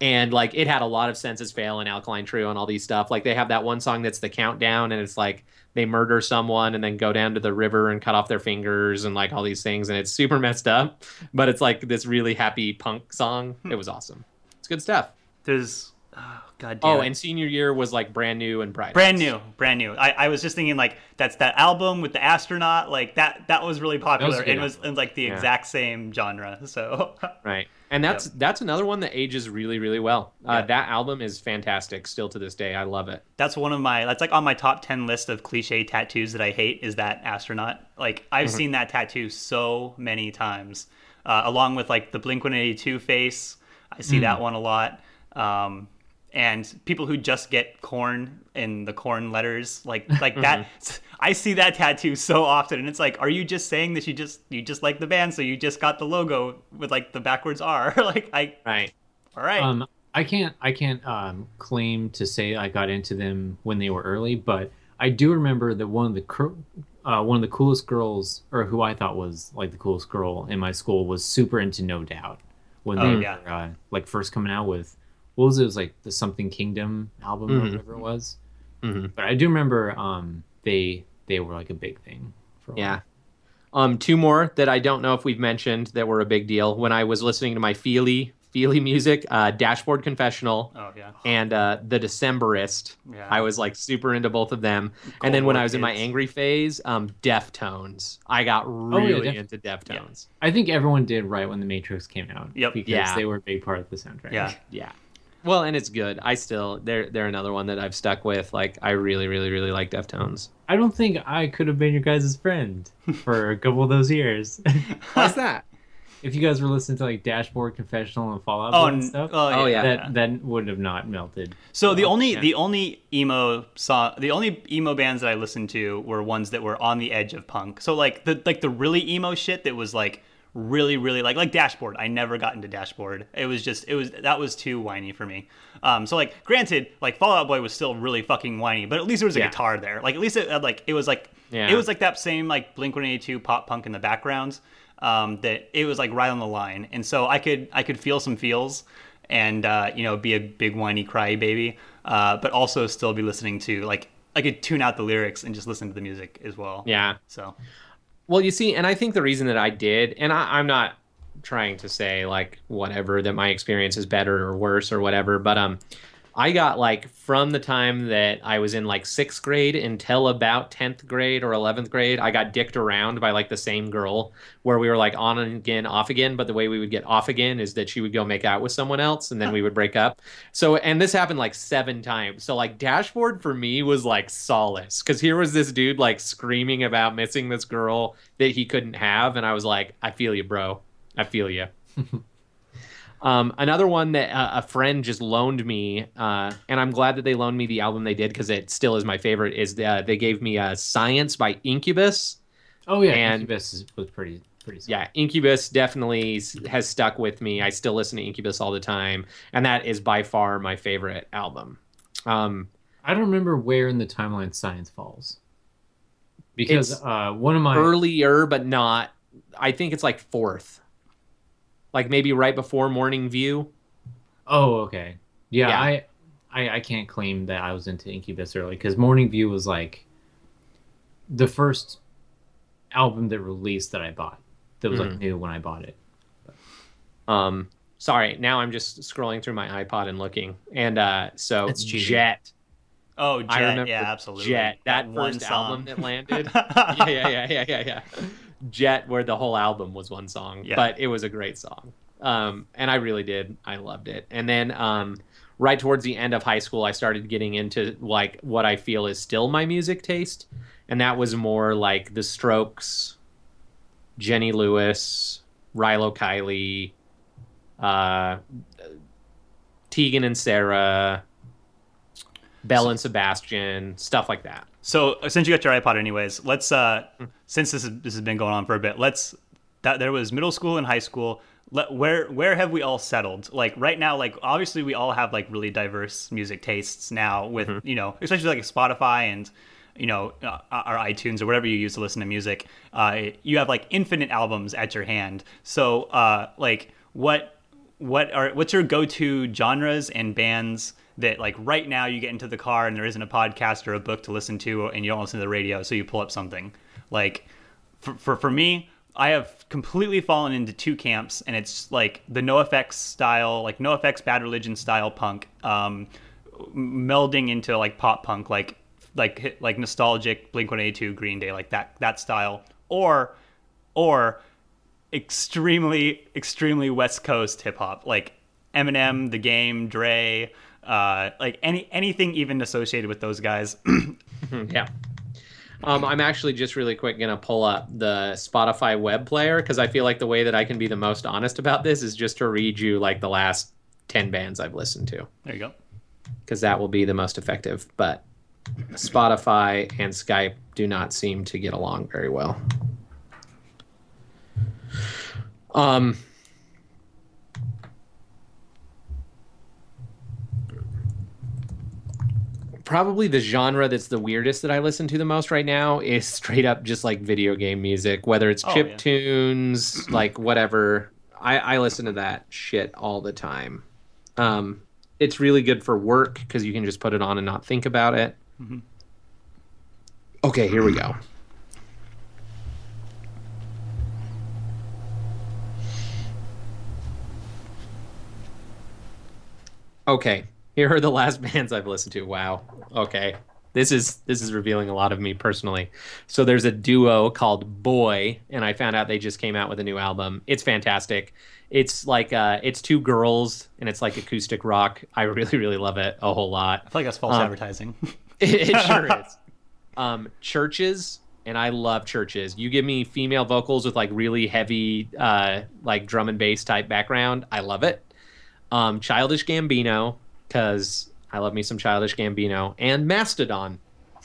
And like it had a lot of senses Fail and Alkaline Trio and all these stuff. Like they have that one song that's the countdown, and it's like they murder someone and then go down to the river and cut off their fingers and like all these things, and it's super messed up. But it's like this really happy punk song. Hmm. It was awesome. It's good stuff. There's oh god damn Oh, and senior year was like brand new and bright. brand new, brand new. I, I was just thinking like that's that album with the astronaut, like that that was really popular a good and was in like the Yeah. exact same genre. So Right. And that's that's another one that ages really, really well. Uh, Yeah. That album is fantastic still to this day. I love it. that's one of my that's like on my top 10 list of cliche tattoos that I hate is that astronaut. Like I've Mm-hmm. seen that tattoo so many times. Uh, along with like the Blink 182 face. I see that Mm. one a lot. Um and people who just get Korn in the Korn letters like like that Mm-hmm. I see that tattoo so often and it's like are you just saying that you just you just like the band so you just got the logo with like the backwards R like I Right. all right Um, I can't I can't um, claim to say I got into them when they were early, but I do remember that one of the cr- uh, one of the coolest girls, or who I thought was like the coolest girl in my school, was super into No Doubt when Oh, they yeah. were uh, like first coming out with what was it? it was like the Something Kingdom album or Mhm. whatever it was. Mhm. But I do remember um, they they were like a big thing. For a Yeah. while. Um, two more that I don't know if we've mentioned that were a big deal. When I was listening to my Feely feely music, uh, Dashboard Confessional, Oh yeah. and uh, The Decemberist. Yeah. I was like super into both of them. Cold and then when I was in my angry phase, um, Deftones. I got Oh, yeah, really Def- into Deftones. I think everyone did right when the Matrix came out. Yep. Because Yeah. they were a big part of the soundtrack. Yeah. Yeah. Well, and it's good. I still they're they're another one that I've stuck with. Like I really, really, really like Deftones. I don't think I could have been your guys' friend for a couple of those years. Why's that? if you guys were listening to like Dashboard Confessional and Fallout Oh, Boy and stuff, oh, yeah. Oh, yeah. that that would have not melted. So the oh, only yeah. the only emo song the only emo bands that I listened to were ones that were on the edge of punk. So like the like the really emo shit that was like really really like like Dashboard. I never got into Dashboard. It was just it was that was too whiny for me. Um so like granted like Fall Out Boy was still really fucking whiny, but at least there was a Yeah. guitar there. Like at least it had, like it was like Yeah. it was like that same like Blink-182 pop punk in the backgrounds Um that it was like right on the line. And so I could I could feel some feels and uh, you know be a big whiny cry baby, uh, but also still be listening to like I could tune out the lyrics and just listen to the music as well. Yeah. So Well, you see, and I think the reason that I did, and I, I'm not trying to say like whatever that my experience is better or worse or whatever, but um, I got like from the time that I was in like sixth grade until about tenth grade or eleventh grade, I got dicked around by like the same girl where we were like on and again, off again. But the way we would get off again is that she would go make out with someone else, and then we would break up. So, and this happened like seven times. So, like, Dashboard for me was like solace because here was this dude like screaming about missing this girl that he couldn't have, and I was like, I feel you, bro. I feel you. um, another one that uh, a friend just loaned me, uh, and I'm glad that they loaned me the album they did because it still is my favorite. Is uh, they gave me uh, "Science" by Incubus. Oh yeah, And- Incubus is- was pretty pretty. solid. Yeah, Incubus definitely has stuck with me. I still listen to Incubus all the time, and that is by far my favorite album. Um, I don't remember where in the timeline Science falls. Because uh, one of my earlier, but not. I think it's like fourth, like maybe right before Morning View. oh okay yeah, Yeah. I, I I can't claim that I was into Incubus early because Morning View was like the first album that released that I bought that was like Mhm. new when I bought it. Um, sorry, now I'm just scrolling through my iPod and looking, and uh, so That's cheating. Jet, oh Jet, I remember yeah, absolutely. Jet, that, one first song. album that landed. yeah, yeah, yeah, yeah, yeah, yeah. Jet, where the whole album was one song, Yeah. but it was a great song. Um, and I really did. I loved it. And then, um, right towards the end of high school, I started getting into like what I feel is still my music taste, and that was more like The Strokes, Jenny Lewis, Rilo Kiley, uh, Tegan and Sara, Belle and Sebastian, stuff like that. So uh, since you got your iPod, anyways, let's uh, since this is, this has been going on for a bit, let's that there was middle school and high school. Let, where where have we all settled? Like right now, like obviously we all have like really diverse music tastes now. With you know, especially like Spotify and you know uh, our iTunes or whatever you use to listen to music. Uh, you have like infinite albums at your hand. So uh, like what what are what's your go-to genres and bands that like right now you get into the car and there isn't a podcast or a book to listen to and you don't listen to the radio so you pull up something. Like for, for, for me i have completely fallen into two camps and it's like the NoFX style like NoFX bad religion style punk um melding into like pop punk like like like nostalgic blink 182 green day like that that style. Or or extremely extremely west coast hip hop like Eminem, The Game, Dre, uh, like any anything even associated with those guys. Yeah. Um, I'm actually just really quick gonna pull up the Spotify web player because I feel like the way that I can be the most honest about this is just to read you like the last ten bands I've listened to there you go. because that will be the most effective. But Spotify and Skype do not seem to get along very well. Um, probably the genre that's the weirdest that I listen to the most right now is straight up just like video game music, whether it's Oh, chip yeah. tunes, like whatever. I, I listen to that shit all the time. Um, it's really good for work because you can just put it on and not think about it. Okay, here we go. Okay, here are the last bands I've listened to. Wow. Okay, this is this is revealing a lot of me personally. So there's a duo called Boy, and I found out they just came out with a new album. It's fantastic. It's like uh, it's two girls, and it's like acoustic rock. I really really love it a whole lot. I feel like that's false Um, advertising. It, it sure is. Um, CHVRCHES, and I love CHVRCHES. You give me female vocals with like really heavy, uh, like drum and bass type background. I love it. Um, Childish Gambino, because I love me some Childish Gambino, and Mastodon.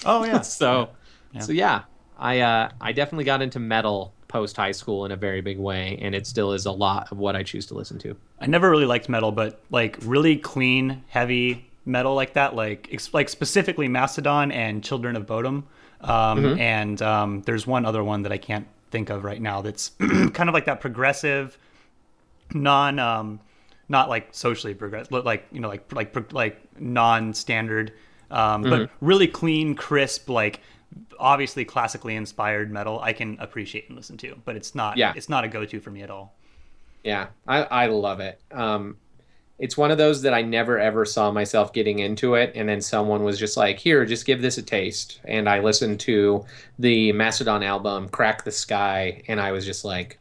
oh yeah. so, Yeah. so yeah, I uh, I definitely got into metal post high school in a very big way, and it still is a lot of what I choose to listen to. I never really liked metal, but like really clean, heavy metal like that, like ex- like specifically Mastodon and Children of Bodom. Um, And um, there's one other one that I can't think of right now that's kind of like that progressive, non, um, not like socially progressive, but like you know, like like like non-standard, um, but really clean, crisp, like obviously classically inspired metal. I can appreciate and listen to, but it's not. Yeah. it's not a go-to for me at all. Yeah, I, I love it. Um, it's one of those that I never ever saw myself getting into it, and then someone was just like, "Here, just give this a taste." And I listened to the Mastodon album, "Crack the Skye," and I was just like,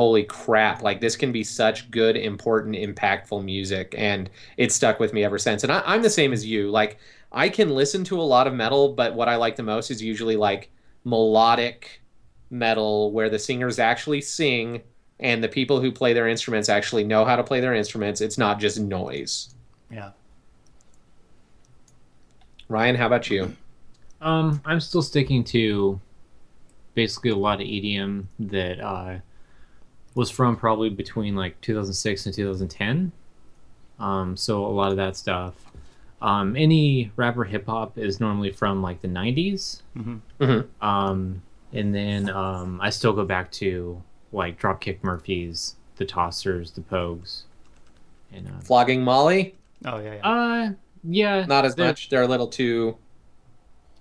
"Holy crap! Like this can be such good, important, impactful music," and it stuck with me ever since. And I, I'm the same as you. Like I can listen to a lot of metal, but what I like the most is usually like melodic metal where the singers actually sing and the people who play their instruments actually know how to play their instruments. It's not just noise. Yeah. Ryan, how about you? Um, I'm still sticking to basically a lot of EDM that uh, was from probably between like 2006 and 2010. Um, so a lot of that stuff. Um, any rapper hip hop is normally from like the 90s. Mhm. Mhm. Um, and then um, I still go back to like Dropkick Murphys, the Tossers, the Pogues, and uh, Flogging Molly? Oh yeah. yeah. uh yeah, Not as they're, much. They're a little too.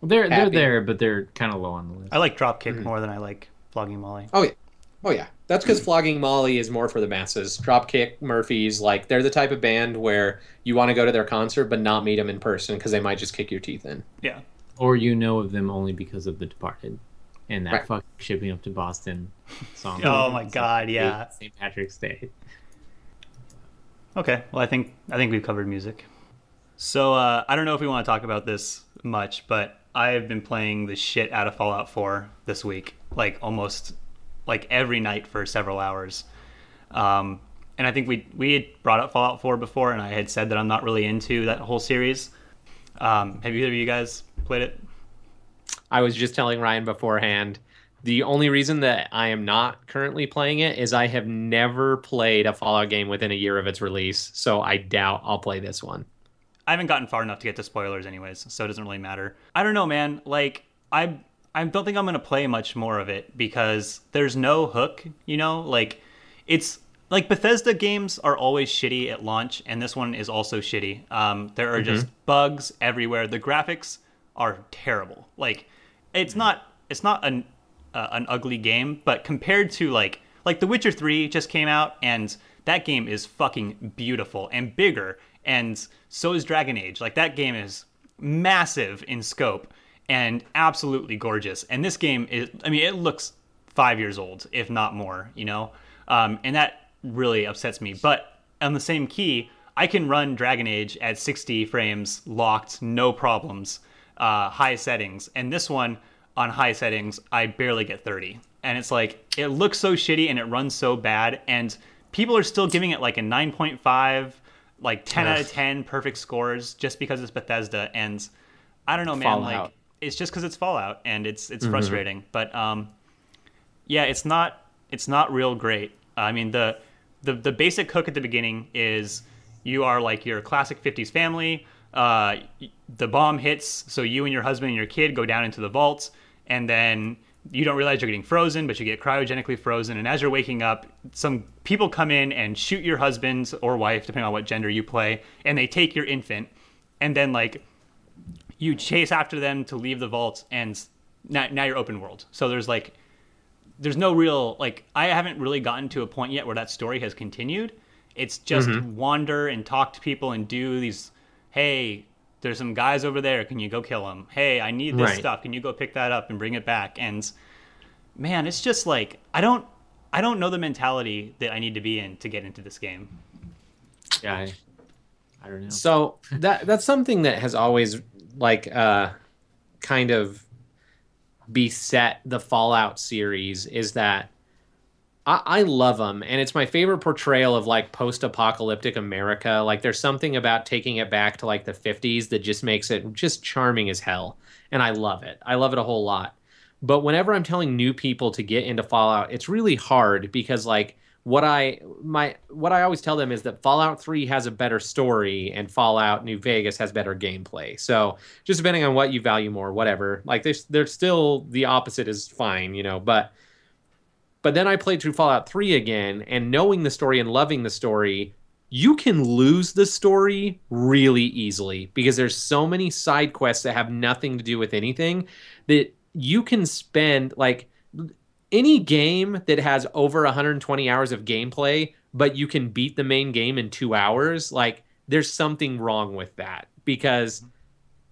They're they're there, but they're kind of low on the list. I like Dropkick Mhm. more than I like Flogging Molly. Oh yeah, oh yeah. That's because Flogging Molly is more for the masses. Dropkick Murphys, like they're the type of band where you want to go to their concert but not meet them in person because they might just kick your teeth in. Yeah. or you know of them only because of The Departed and that Right. fucking shipping up to Boston song. Oh my God, yeah. St. Patrick's Day. Okay. Well, I think I think we've covered music. So uh, I don't know if we want to talk about this much, but I have been playing the shit out of Fallout 4 this week, like almost like every night for several hours. Um, and I think we we had brought up Fallout 4 before, and I had said that I'm not really into that whole series. Um, have either of you guys played it? I was just telling Ryan beforehand. The only reason that I am not currently playing it is I have never played a Fallout game within a year of its release, so I doubt I'll play this one. I haven't gotten far enough to get to spoilers, anyways, so it doesn't really matter. I don't know, man. Like, I I don't think I'm gonna play much more of it because there's no hook. You know, like it's like Bethesda games are always shitty at launch, and this one is also shitty. Um, there are just bugs everywhere. The graphics are terrible. Like, it's not it's not an uh, an ugly game, but compared to like like The Witcher Three just came out, and that game is fucking beautiful and bigger, and so is Dragon Age. Like that game is massive in scope and absolutely gorgeous. And this game is, I mean, it looks five years old, if not more, you know? Um, and that really upsets me. But on the same key, I can run Dragon Age at 60 frames locked, no problems, uh, high settings. And this one on high settings, I barely get 30. And it's like, it looks so shitty and it runs so bad. And people are still giving it like a 9.5, like 10 out of 10 perfect scores just because it's Bethesda. And I don't know, man. Fallout. Like, it's just because it's Fallout and it's it's frustrating. But um, yeah, it's not it's not real great. I mean the the the basic hook at the beginning is you are like your classic 50s family. Uh, the bomb hits, so you and your husband and your kid go down into the vault, and then you don't realize you're getting frozen, but you get cryogenically frozen. And as you're waking up, some people come in and shoot your husband or wife, depending on what gender you play, and they take your infant, and then like you chase after them to leave the vault and now, now you're open world so there's like there's no real like i haven't really gotten to a point yet where that story has continued It's just Mm-hmm. wander and talk to people and do these. Hey, there's some guys over there. Can you go kill them? Hey, I need this Right. stuff. Can you go pick that up and bring it back? And man, it's just like I don't. I don't know the mentality that I need to be in to get into this game. Yeah, I, I don't know. So that that's something that has always like uh kind of beset the Fallout series is that I, I love them and it's my favorite portrayal of like post-apocalyptic America. Like there's something about taking it back to like the 50s that just makes it just charming as hell. And I love it. I love it a whole lot. But whenever I'm telling new people to get into Fallout, it's really hard because like what I my what I always tell them is that Fallout 3 has a better story and Fallout New Vegas has better gameplay. So just depending on what you value more, whatever. Like there's there's still the opposite is fine, you know, but but then I played through Fallout 3 again and knowing the story and loving the story, you can lose the story really easily because there's so many side quests that have nothing to do with anything that you can spend like any game that has over 120 hours of gameplay but you can beat the main game in 2 hours like there's something wrong with that because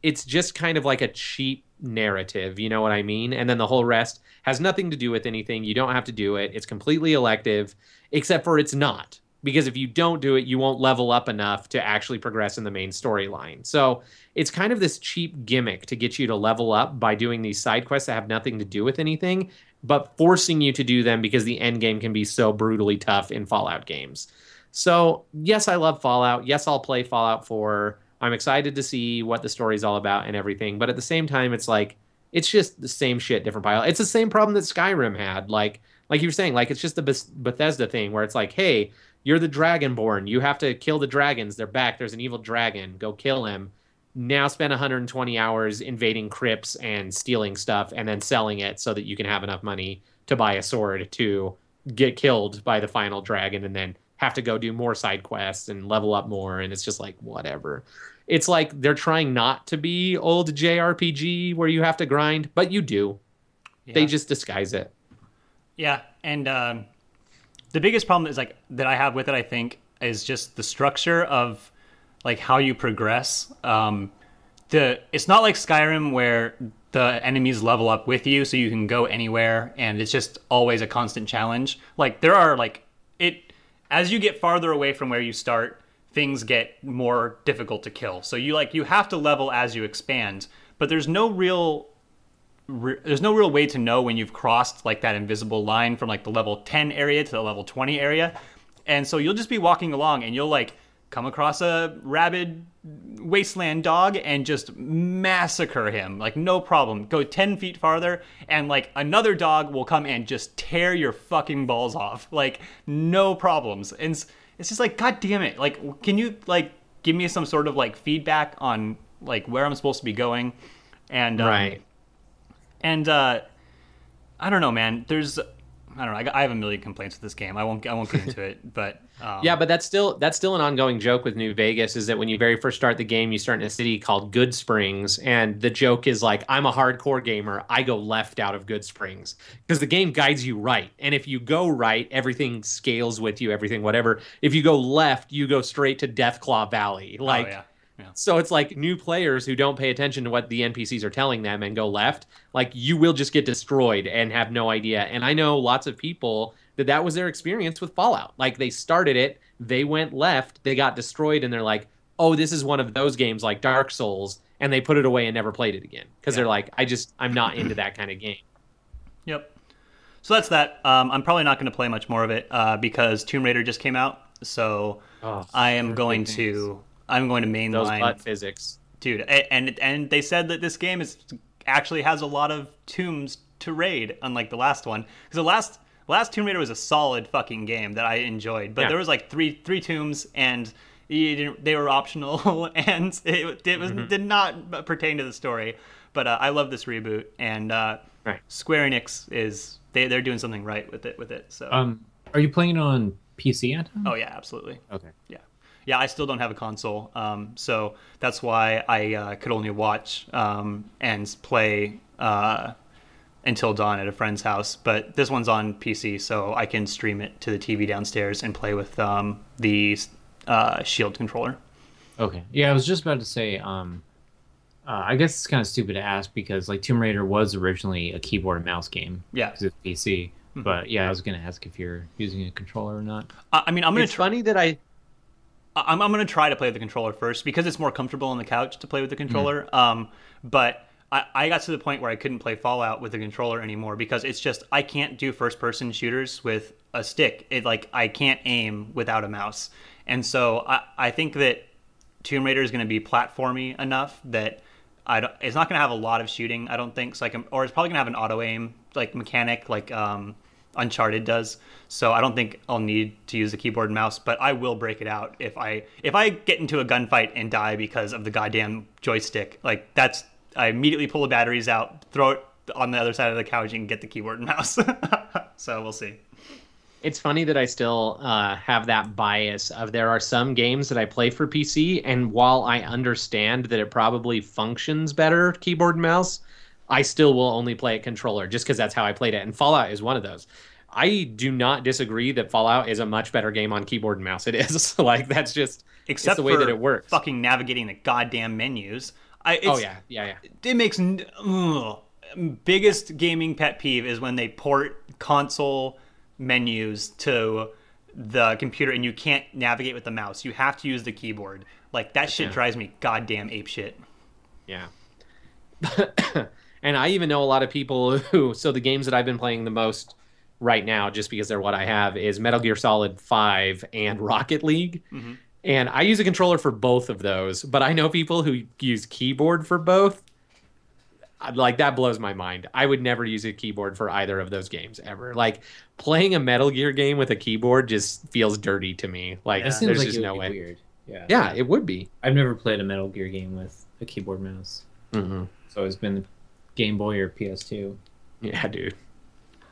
it's just kind of like a cheap narrative, you know what I mean? And then the whole rest has nothing to do with anything. You don't have to do it. It's completely elective, except for it's not. Because if you don't do it, you won't level up enough to actually progress in the main storyline. So it's kind of this cheap gimmick to get you to level up by doing these side quests that have nothing to do with anything, but forcing you to do them because the end game can be so brutally tough in Fallout games. So, yes, I love Fallout. Yes, I'll play Fallout 4. I'm excited to see what the story's all about and everything. But at the same time, it's like it's just the same shit, different pile. It's the same problem that Skyrim had. Like, like you were saying, like it's just the Beth- Bethesda thing where it's like, hey, you're the Dragonborn. You have to kill the dragons. They're back. There's an evil dragon. Go kill him. Now spend 120 hours invading crypts and stealing stuff and then selling it so that you can have enough money to buy a sword to get killed by the final dragon and then have to go do more side quests and level up more. And it's just like whatever. It's like they're trying not to be old jrpg where you have to grind but you do. They just disguise it. Yeah, and um, the biggest problem is like that I have with it. I think is just the structure of like how you progress. Um, the it's not like Skyrim where the enemies level up with you, so you can go anywhere, and it's just always a constant challenge. Like there are like it as you get farther away from where you start, things get more difficult to kill. So you like you have to level as you expand, but there's no real re- there's no real way to know when you've crossed like that invisible line from like the level 10 area to the level 20 area and so you'll just be walking along and you'll like come across a rabid wasteland dog and just massacre him. Like no problem. Go 10 feet farther and like another dog will come and just tear your fucking balls off. Like no problems. And it's, it's just like god damn it. Like can you like give me some sort of like feedback on like where i'm supposed to be going? And um, right. and uh, I don't know, man. There's I don't know. I, I have a million complaints with this game. I won't I won't get into it, but um, yeah but that's still that's still an ongoing joke with new vegas is that when you very first start the game you start in a city called Goodsprings and the joke is like i'm a hardcore gamer i go left out of Goodsprings because the game guides you right and if you go right everything scales with you everything whatever if you go left you go straight to deathclaw valley oh, like yeah. Yeah. So it's like new players who don't pay attention to what the NPCs are telling them and go left, like you will just get destroyed and have no idea. And I know lots of people that that was their experience with Fallout. Like they started it, they went left, they got destroyed, and they're like, "Oh, this is one of those games like Dark Souls," and they put it away and never played it again because Yeah. they're like, "I just I'm not into that kind of game." Yep. So that's that. Um, I'm probably not going to play much more of it uh, because Tomb Raider just came out. So Oh, I am going to I'm going to those mainline butt physics. dude and and they said that this game is actually has a lot of tombs to raid unlike the last one because the last last tomb raider was a solid fucking game that i enjoyed but Yeah. there was like three three tombs and they were optional and it, it was did not pertain to the story but uh, i love this reboot and uh, Right. square enix is they, they're doing something right with it with it so Um, are you playing on PC, Anton? oh yeah absolutely Okay. yeah. Yeah, I still don't have a console, um, so that's why I uh, could only watch um, and play uh, Until Dawn at a friend's house, but this one's on PC, so I can stream it to the TV downstairs and play with um, the uh, Shield controller. Okay. Yeah, I was just about to say. Um, uh, I guess it's kind of stupid to ask because like Tomb Raider was originally a keyboard and mouse game. Yeah. Because it's PC. But yeah, I was gonna ask if you're using a controller or not. I I mean, I'm gonna It's try. funny that I I'm, I'm gonna try to play with the controller first because it's more comfortable on the couch to play with the controller. Um, but I, I got to the point where I couldn't play Fallout with the controller anymore because it's just I can't do first person shooters with a stick. It like I can't aim without a mouse, and so I, I think that Tomb Raider is going to be platformy enough that I don't, it's not going to have a lot of shooting. I don't think so. Can, or it's probably going to have an auto aim like mechanic like um, Uncharted does. So I don't think I'll need to use the keyboard and mouse, but I will break it out if I if I get into a gunfight and die because of the goddamn joystick. Like that's I immediately pull the batteries out, throw it on the other side of the couch, and get the keyboard and mouse. so we'll see. it's funny that I still uh, have that bias of there are some games that I play for PC, and while I understand that it probably functions better keyboard and mouse, I still will only play it controller just because that's how I played it. And Fallout is one of those. I do not disagree that Fallout is a much better game on keyboard and mouse. It is like that's just Except the way for that it works. fucking navigating the goddamn menus. I, oh, it's, oh yeah, yeah, yeah. it makes ugh. biggest gaming pet peeve is when they port console menus to the computer and you can't navigate with the mouse. You have to use the keyboard. Like that shit Yeah. drives me goddamn ape shit. Yeah. And I even know a lot of people who so the games that I've been playing the most right now just because they're what I have is Metal Gear Solid 5 and Rocket League. And I use a controller for both of those, but I know people who use keyboard for both. Like that blows my mind. I would never use a keyboard for either of those games ever. Like playing a Metal Gear game with a keyboard just feels dirty to me. Like That seems there's like just no way. weird. Yeah. Yeah, it would be. I've never played a Metal Gear game with a keyboard mouse. Mm-hmm. It's always been Game Boy or PS2. Yeah, dude.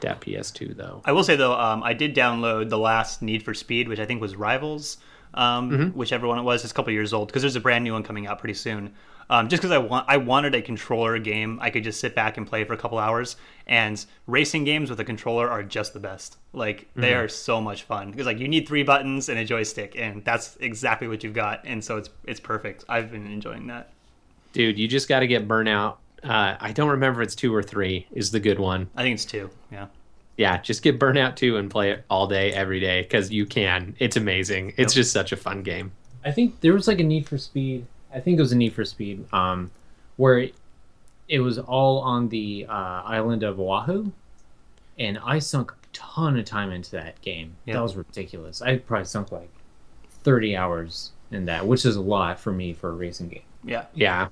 That PS2 though. I will say though, um, I did download the last Need for Speed, which I think was Rivals, um, whichever one it was. It's a couple years old because there's a brand new one coming out pretty soon. Um, just because I want, I wanted a controller game I could just sit back and play for a couple hours. And racing games with a controller are just the best. Like they are so much fun because like you need three buttons and a joystick, and that's exactly what you've got. And so it's it's perfect. I've been enjoying that. Dude, you just got to get burnout. Uh, I don't remember if it's two or three is the good one. I think it's two. Yeah. Yeah, just get burnout two and play it all day, every day, because you can. It's amazing. It's just such a fun game. I think there was like a Need for Speed. I think it was a Need for Speed, um, where it, it was all on the uh, island of Oahu, and I sunk a ton of time into that game. Yeah. That was ridiculous. I probably sunk like thirty hours in that, which is a lot for me for a racing game. Yeah. Yeah.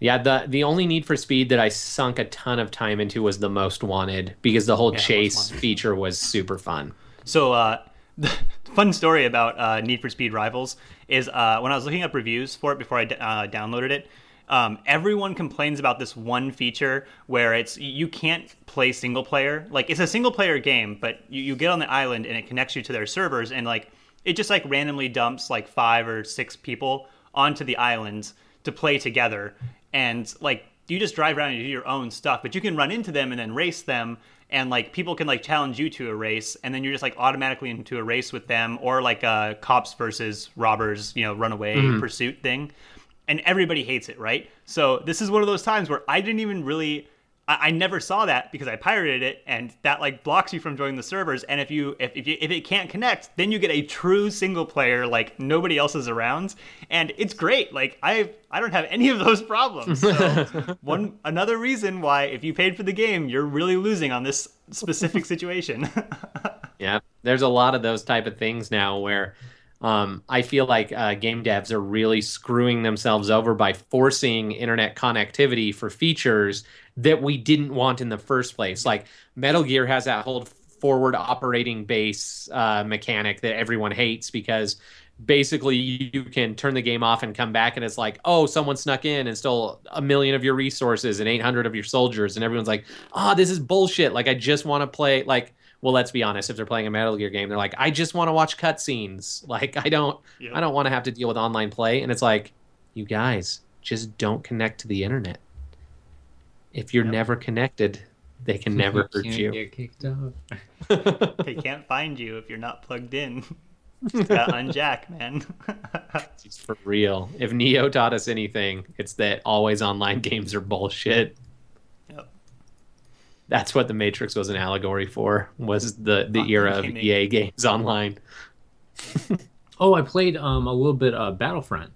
Yeah, the the only need for speed that I sunk a ton of time into was the most wanted because the whole Yeah, chase feature was super fun. So, uh, fun story about uh, Need for Speed Rivals is uh, when I was looking up reviews for it before I d- uh, downloaded it, um, everyone complains about this one feature where it's you can't play single player. Like it's a single player game, but you, you get on the island and it connects you to their servers, and like it just like randomly dumps like five or six people onto the island to play together, and like you just drive around and do your own stuff, but you can run into them and then race them. And like people can like challenge you to a race, and then you're just like automatically into a race with them, or like a cops versus robbers, you know, runaway mm-hmm. pursuit thing and everybody hates it, right? So this is one of those times where I didn't even really, I, I never saw that because I pirated it, and that like blocks you from joining the servers. And if you if if, you, if it can't connect, then you get a true single player, like nobody else is around, and it's great. Like I I don't have any of those problems. So one another reason why if you paid for the game, you're really losing on this specific situation. Yeah, there's a lot of those type of things now where um, I feel like uh, game devs are really screwing themselves over by forcing internet connectivity for features that we didn't want in the first place. Like Metal Gear has that whole forward operating base uh, mechanic that everyone hates because basically you can turn the game off and come back and it's like oh someone snuck in and stole a million of your resources and 800 of your soldiers. And everyone's like oh this is bullshit. Like i just want to play like well let's be honest if they're playing a metal gear game they're like i just want to watch cutscenes. Like i don't Yep. i don't want to have to deal with online play. And it's like you guys just don't connect to the internet if you're never connected, they can never hurt Can't you. Get kicked out. they can't find you if you're not plugged in. Just gotta unjack, man. It's for real. If Neo taught us anything, it's that always online games are bullshit. Yep. That's what the Matrix was an allegory for. Was the the Online era of. EA games online? Oh, I played um a little bit of Battlefront.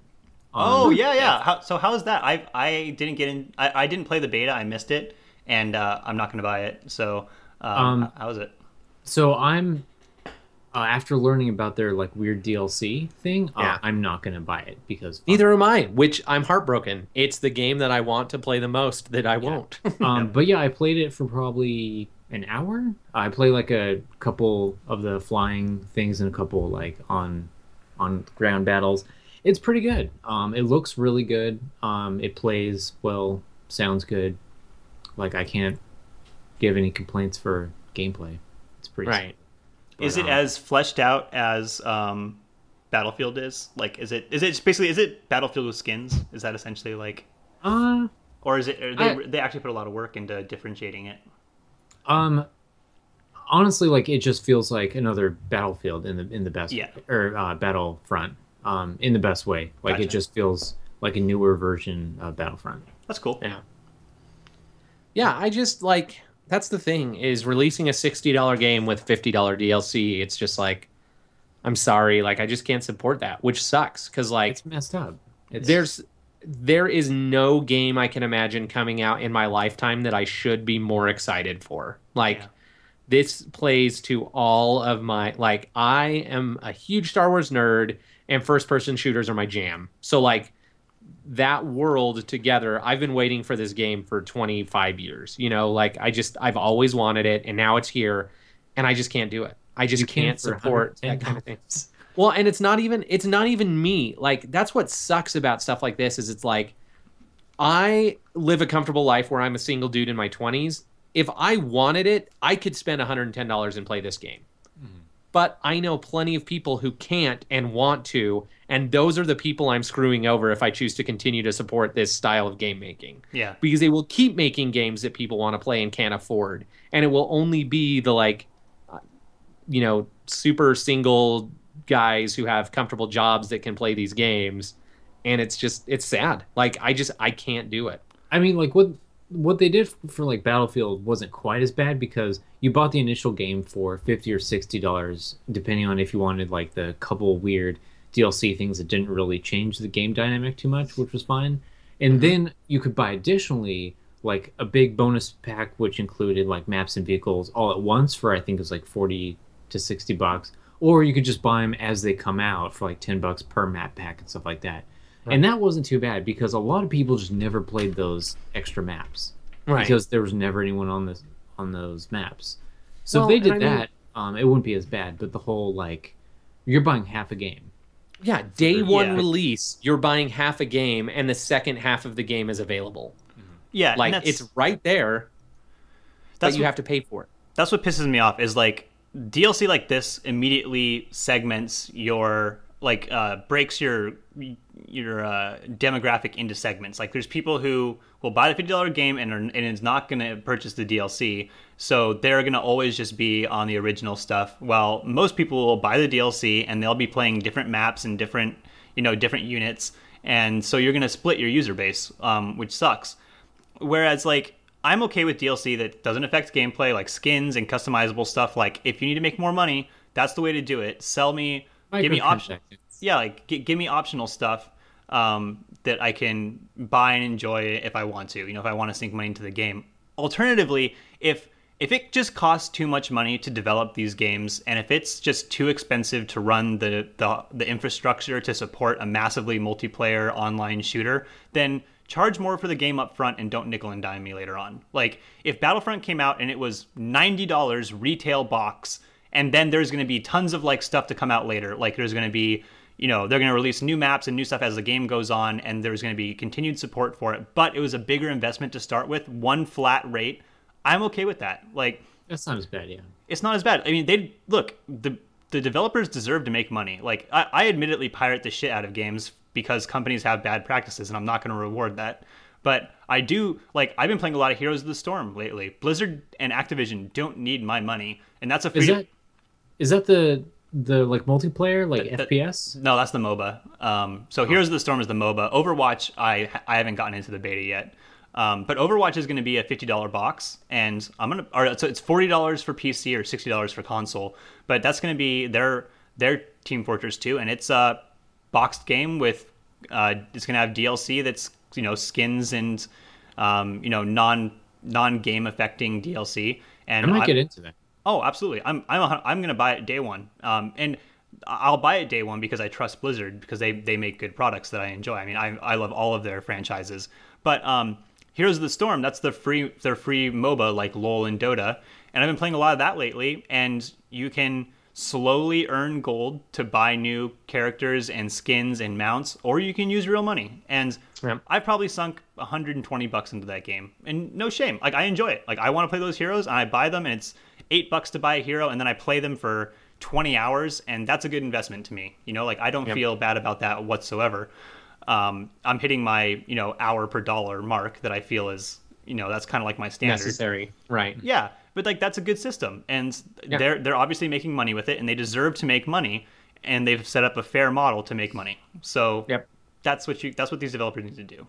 Oh Um, yeah, yeah. How, so how's that? I I didn't get in. I, I didn't play the beta. I missed it, and uh, I'm not gonna buy it. So um, Um, h- how is it? So I'm uh, after learning about their like weird DLC thing, uh, Yeah. I'm not gonna buy it because Neither am I, which I'm heartbroken. It's the game that I want to play the most that I won't. Um, but yeah, I played it for probably an hour. I played like a couple of the flying things and a couple like on on ground battles. It's pretty good. Um, it looks really good. Um, it plays well, sounds good. Like I can't give any complaints for gameplay. It's pretty right. Is it um, as fleshed out as um, Battlefield is? Like, is it is it basically is it Battlefield with skins? Is that essentially like, Uh, or is it they I- they actually put a lot of work into differentiating it? Um, honestly, like it just feels like another battlefield in the in the best Yeah. or uh, Battlefront. Um, in the best way. Like Gotcha. it just feels like a newer version of Battlefront. That's cool. Yeah. Yeah, I just like that's the thing is releasing a $60 game with $50 DLC. It's just like I'm sorry, like I just can't support that, which sucks cuz like It's messed up. It's, there's there is no game I can imagine coming out in my lifetime that I should be more excited for. Like Yeah. this plays to all of my like I am a huge Star Wars nerd and first person shooters are my jam. So like that world together, I've been waiting for this game for 25 years. You know, like I just I've always wanted it and now it's here and I just can't do it. I just you can't support that kind of thing. Well, and it's not even it's not even me. Like that's what sucks about stuff like this is it's like I live a comfortable life where I'm a single dude in my 20s. If I wanted it, I could spend $110 and play this game. But I know plenty of people who can't and want to, and those are the people I'm screwing over if I choose to continue to support this style of game making. Yeah. because they will keep making games that people want to play and can't afford. And it will only be the like uh, you know super single guys who have comfortable jobs that can play these games. And it's just it's sad. Like i just i can't do it. I mean, like what what they did for like Battlefield wasn't quite as bad because you bought the initial game for fifty or sixty dollars, depending on if you wanted like the couple weird DLC things that didn't really change the game dynamic too much, which was fine. And mm-hmm. then you could buy additionally like a big bonus pack which included like maps and vehicles all at once for I think it was like forty to sixty bucks, or you could just buy them as they come out for like ten bucks per map pack and stuff like that. And that wasn't too bad because a lot of people just never played those extra maps because there was never anyone on this on those maps. So Well, if they did I mean- that, um, it wouldn't be as bad. But the whole like, you're buying half a game. yeah day one Yeah. release you're buying half a game and the second half of the game is available Yeah. like it's right there but you what- have to pay for it that's what pisses me off is like DLC like this immediately segments your like uh, breaks your your uh, demographic into segments. Like there's people who will buy the fifty dollar game and are, and is not going to purchase the DLC, so they're going to always just be on the original stuff. While most people will buy the DLC and they'll be playing different maps and different you know different units, and so you're going to split your user base, um, which sucks. Whereas like I'm okay with DLC that doesn't affect gameplay, like skins and customizable stuff. Like if you need to make more money, that's the way to do it. Sell me, give me options. Yeah, like g- give me optional stuff um, that I can buy and enjoy if I want to. You know, if I want to sink money into the game. Alternatively, if if it just costs too much money to develop these games, and if it's just too expensive to run the the, the infrastructure to support a massively multiplayer online shooter, then charge more for the game up front and don't nickel and dime me later on. Like if Battlefront came out and it was ninety dollars retail box, and then there's going to be tons of like stuff to come out later. Like there's going to be you know they're going to release new maps and new stuff as the game goes on, and there's going to be continued support for it. But it was a bigger investment to start with, one flat rate. I'm okay with that. Like That's not as bad, yeah. it's not as bad. I mean, they look the the developers deserve to make money. Like I, I admittedly pirate the shit out of games because companies have bad practices, and I'm not going to reward that. But I do like I've been playing a lot of Heroes of the Storm lately. Blizzard and Activision don't need my money, and that's a free. Is that is that the the like multiplayer like The- the- FPS? No, that's the MOBA. Um, so Heroes of the Storm is the MOBA. Overwatch, I I haven't gotten into the beta yet. Um, but Overwatch is going to be a fifty dollar box, and I'm gonna. Or, so it's forty dollars for PC or sixty dollars for console. But that's going to be their their Team Fortress 2, and it's a boxed game with. Uh, it's going to have DLC that's you know skins and um, you know non non game affecting DLC. And I might I- get into that. Oh, absolutely. I'm I'm I'm gonna buy it day one. Um, and I'll buy it day one because I trust Blizzard because they they make good products that I enjoy. I mean, I I love all of their franchises. But um, Heroes of the Storm, that's the free their free MOBA like LoL and Dota, and I've been playing a lot of that lately. And you can slowly earn gold to buy new characters and skins and mounts, or you can use real money. And. I've probably sunk 120 bucks into that game, and no shame. Like I enjoy it. Like I want to play those heroes, and I buy them, and it's eight bucks to buy a hero, and then I play them for 20 hours, and that's a good investment to me. You know, like I don't Yep. feel bad about that whatsoever. Um, I'm hitting my you know hour per dollar mark that I feel is you know that's kind of like my standard. Necessary, right? Yeah, but like that's a good system, and Yeah. they're they're obviously making money with it, and they deserve to make money, and they've set up a fair model to make money. So Yep. that's what you that's what these developers need to do.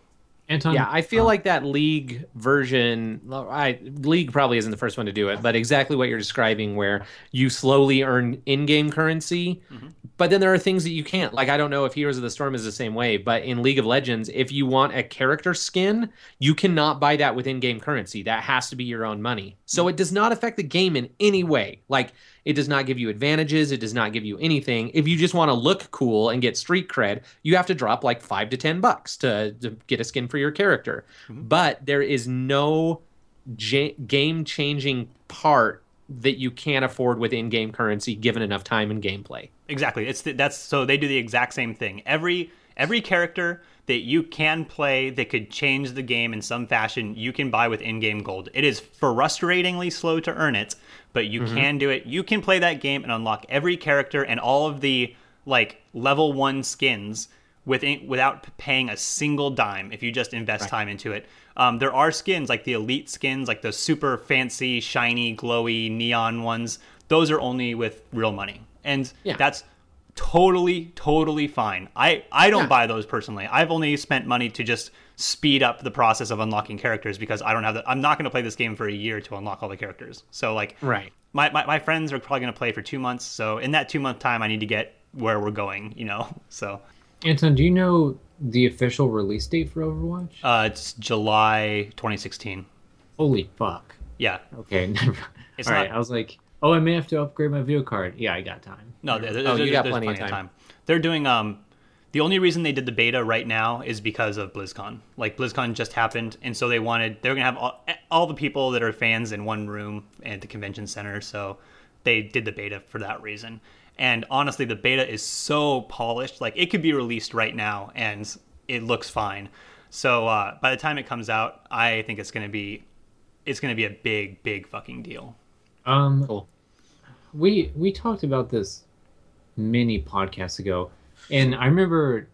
Anton, Yeah, I feel oh. like that league version. I league probably isn't the first one to do it, but exactly what you're describing, where you slowly earn in-game currency, mm-hmm. But then there are things that you can't. Like I don't know if Heroes of the Storm is the same way, but in League of Legends, if you want a character skin, you cannot buy that with in-game currency. That has to be your own money. So it does not affect the game in any way. Like it does not give you advantages. It does not give you anything. If you just want to look cool and get street cred, you have to drop like five to ten bucks to, to get a skin for your character. Mm-hmm. But there is no ja- game changing part that you can't afford with in game currency given enough time and gameplay. Exactly. It's the, that's so they do the exact same thing. Every every character that you can play that could change the game in some fashion, you can buy with in-game gold. It is frustratingly slow to earn it, but you mm-hmm. can do it. You can play that game and unlock every character and all of the like level 1 skins within, without paying a single dime if you just invest time into it. Um, there are skins like the elite skins, like the super fancy, shiny, glowy, neon ones. Those are only with real money, and Yeah. that's totally, totally fine. I I don't Yeah. buy those personally. I've only spent money to just speed up the process of unlocking characters because I don't have the. I'm not going to play this game for a year to unlock all the characters. So like, Right. my, my, my friends are probably going to play for two months. So in that two month time, I need to get where we're going. You know, so Anton, do you know the official release date for Overwatch? uh, it's July 2016. Holy fuck. Yeah. Okay. It's All right, not- I was like, oh, I may have to upgrade my video card. Yeah, I got time. No, there, there- Oh, you there- got there's plenty of time. They're doing um the only reason they did the beta right now is because of BlizzCon. Like BlizzCon just happened, and so they wanted they're gonna have all, all the people that are fans in one room at the convention center. So they did the beta for that reason. And honestly, the beta is so polished. Like it could be released right now, and it looks fine. So uh, by the time it comes out, I think it's gonna be it's gonna be a big, big fucking deal. Um, Cool. we we talked about this many podcasts ago, and I remember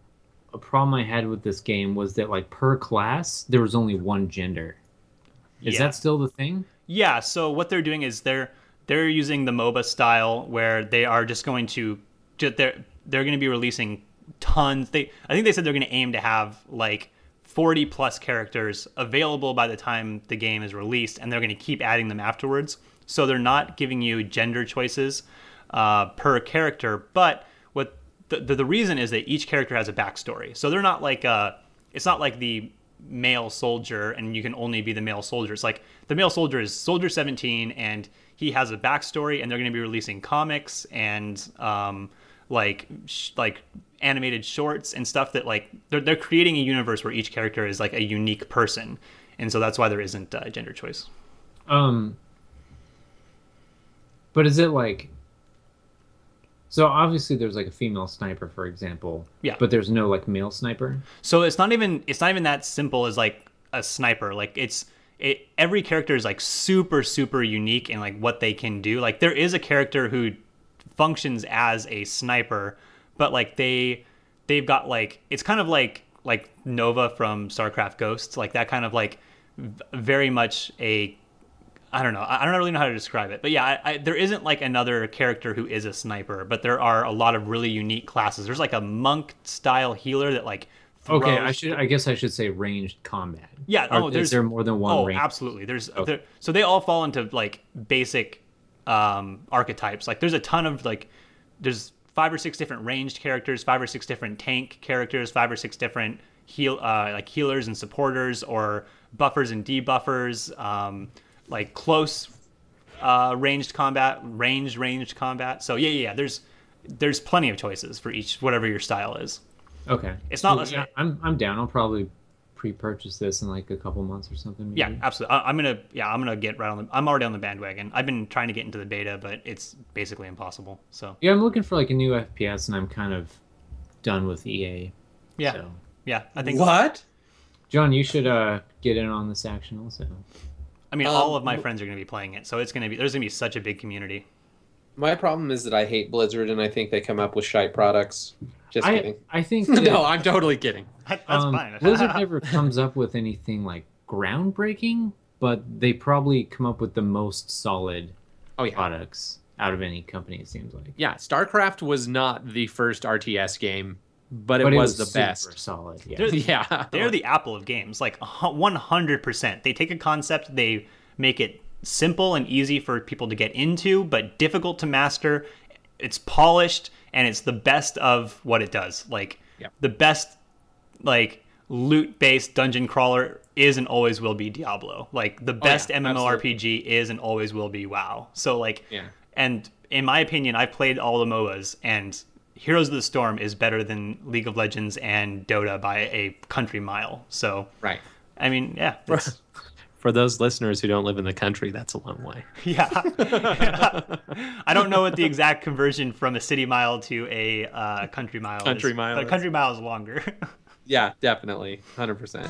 a problem I had with this game was that like per class there was only one gender. Is Yeah. that still the thing? Yeah, so what they're doing is they're they're using the MOBA style where they are just going to they're they're going to be releasing tons. They I think they said they're going to aim to have like 40 plus characters available by the time the game is released and they're going to keep adding them afterwards. So they're not giving you gender choices uh, per character, but what the, the the reason is that each character has a backstory. So they're not like uh it's not like the male soldier and you can only be the male soldier. It's like the male soldier is Soldier 17 and he has a backstory and they're going to be releasing comics and um, like sh- like animated shorts and stuff that like they're, they're creating a universe where each character is like a unique person. And so that's why there isn't uh, gender choice. Um, but is it like? So obviously there's like a female sniper, for example. Yeah. But there's no like male sniper. So it's not even it's not even that simple as like a sniper. Like it's it every character is like super super unique in like what they can do. Like there is a character who functions as a sniper, but like they they've got like it's kind of like like Nova from StarCraft Ghosts, like that kind of like very much a I don't know. I don't really know how to describe it, but yeah, I, I, there isn't like another character who is a sniper, but there are a lot of really unique classes. There's like a monk style healer that like. Okay, I should. I guess I should say ranged combat. Yeah, Or oh, is there's- there more than one Oh, range? absolutely. There's Okay. there, so they all fall into like basic um, archetypes. Like there's a ton of like there's five or six different ranged characters, five or six different tank characters, five or six different heal uh, like healers and supporters or buffers and debuffers, um, like close uh, ranged combat, ranged ranged combat. So yeah, yeah, yeah, there's there's plenty of choices for each whatever your style is. Okay, It's not- Well, yeah, I'm I'm down. I'll probably pre-purchase this in like a couple months or something. Maybe. Yeah, absolutely. I, I'm gonna yeah, I'm gonna get right on the. I'm already on the bandwagon. I've been trying to get into the beta, but it's basically impossible. So Yeah, I'm looking for like a new FPS, and I'm kind of done with EA. yeah, So. yeah. I think What? John, you should uh get in on this action also. I mean Um, all of my friends are gonna be playing it, so it's gonna be there's gonna be such a big community. My problem is that I hate Blizzard and I think they come up with shite products. Just I kidding. I think that, No, I'm totally kidding. That's um, fine. Blizzard never comes up with anything like groundbreaking, but they probably come up with the most solid Oh yeah. products out of any company. It seems like. Yeah, StarCraft was not the first RTS game, but it but was, the super best. Solid. Yeah. There's- Yeah. They're the Apple of games, like 100%. They take a concept, they make it simple and easy for people to get into, but difficult to master. It's polished and it's the best of what it does. Like the best like loot-based dungeon crawler is and always will be Diablo. Like the oh, best yeah, MMORPG is and always will be WoW. So like Yeah. and in my opinion, I've played all the MOBAs and Heroes of the Storm is better than League of Legends and Dota by a country mile. So, Right. I mean, yeah, it's- For those listeners who don't live in the country, that's a long way. yeah. I don't know what the exact conversion from a city mile to a uh, country mile Country is, mile but a country mile is longer. Yeah, definitely. 100%.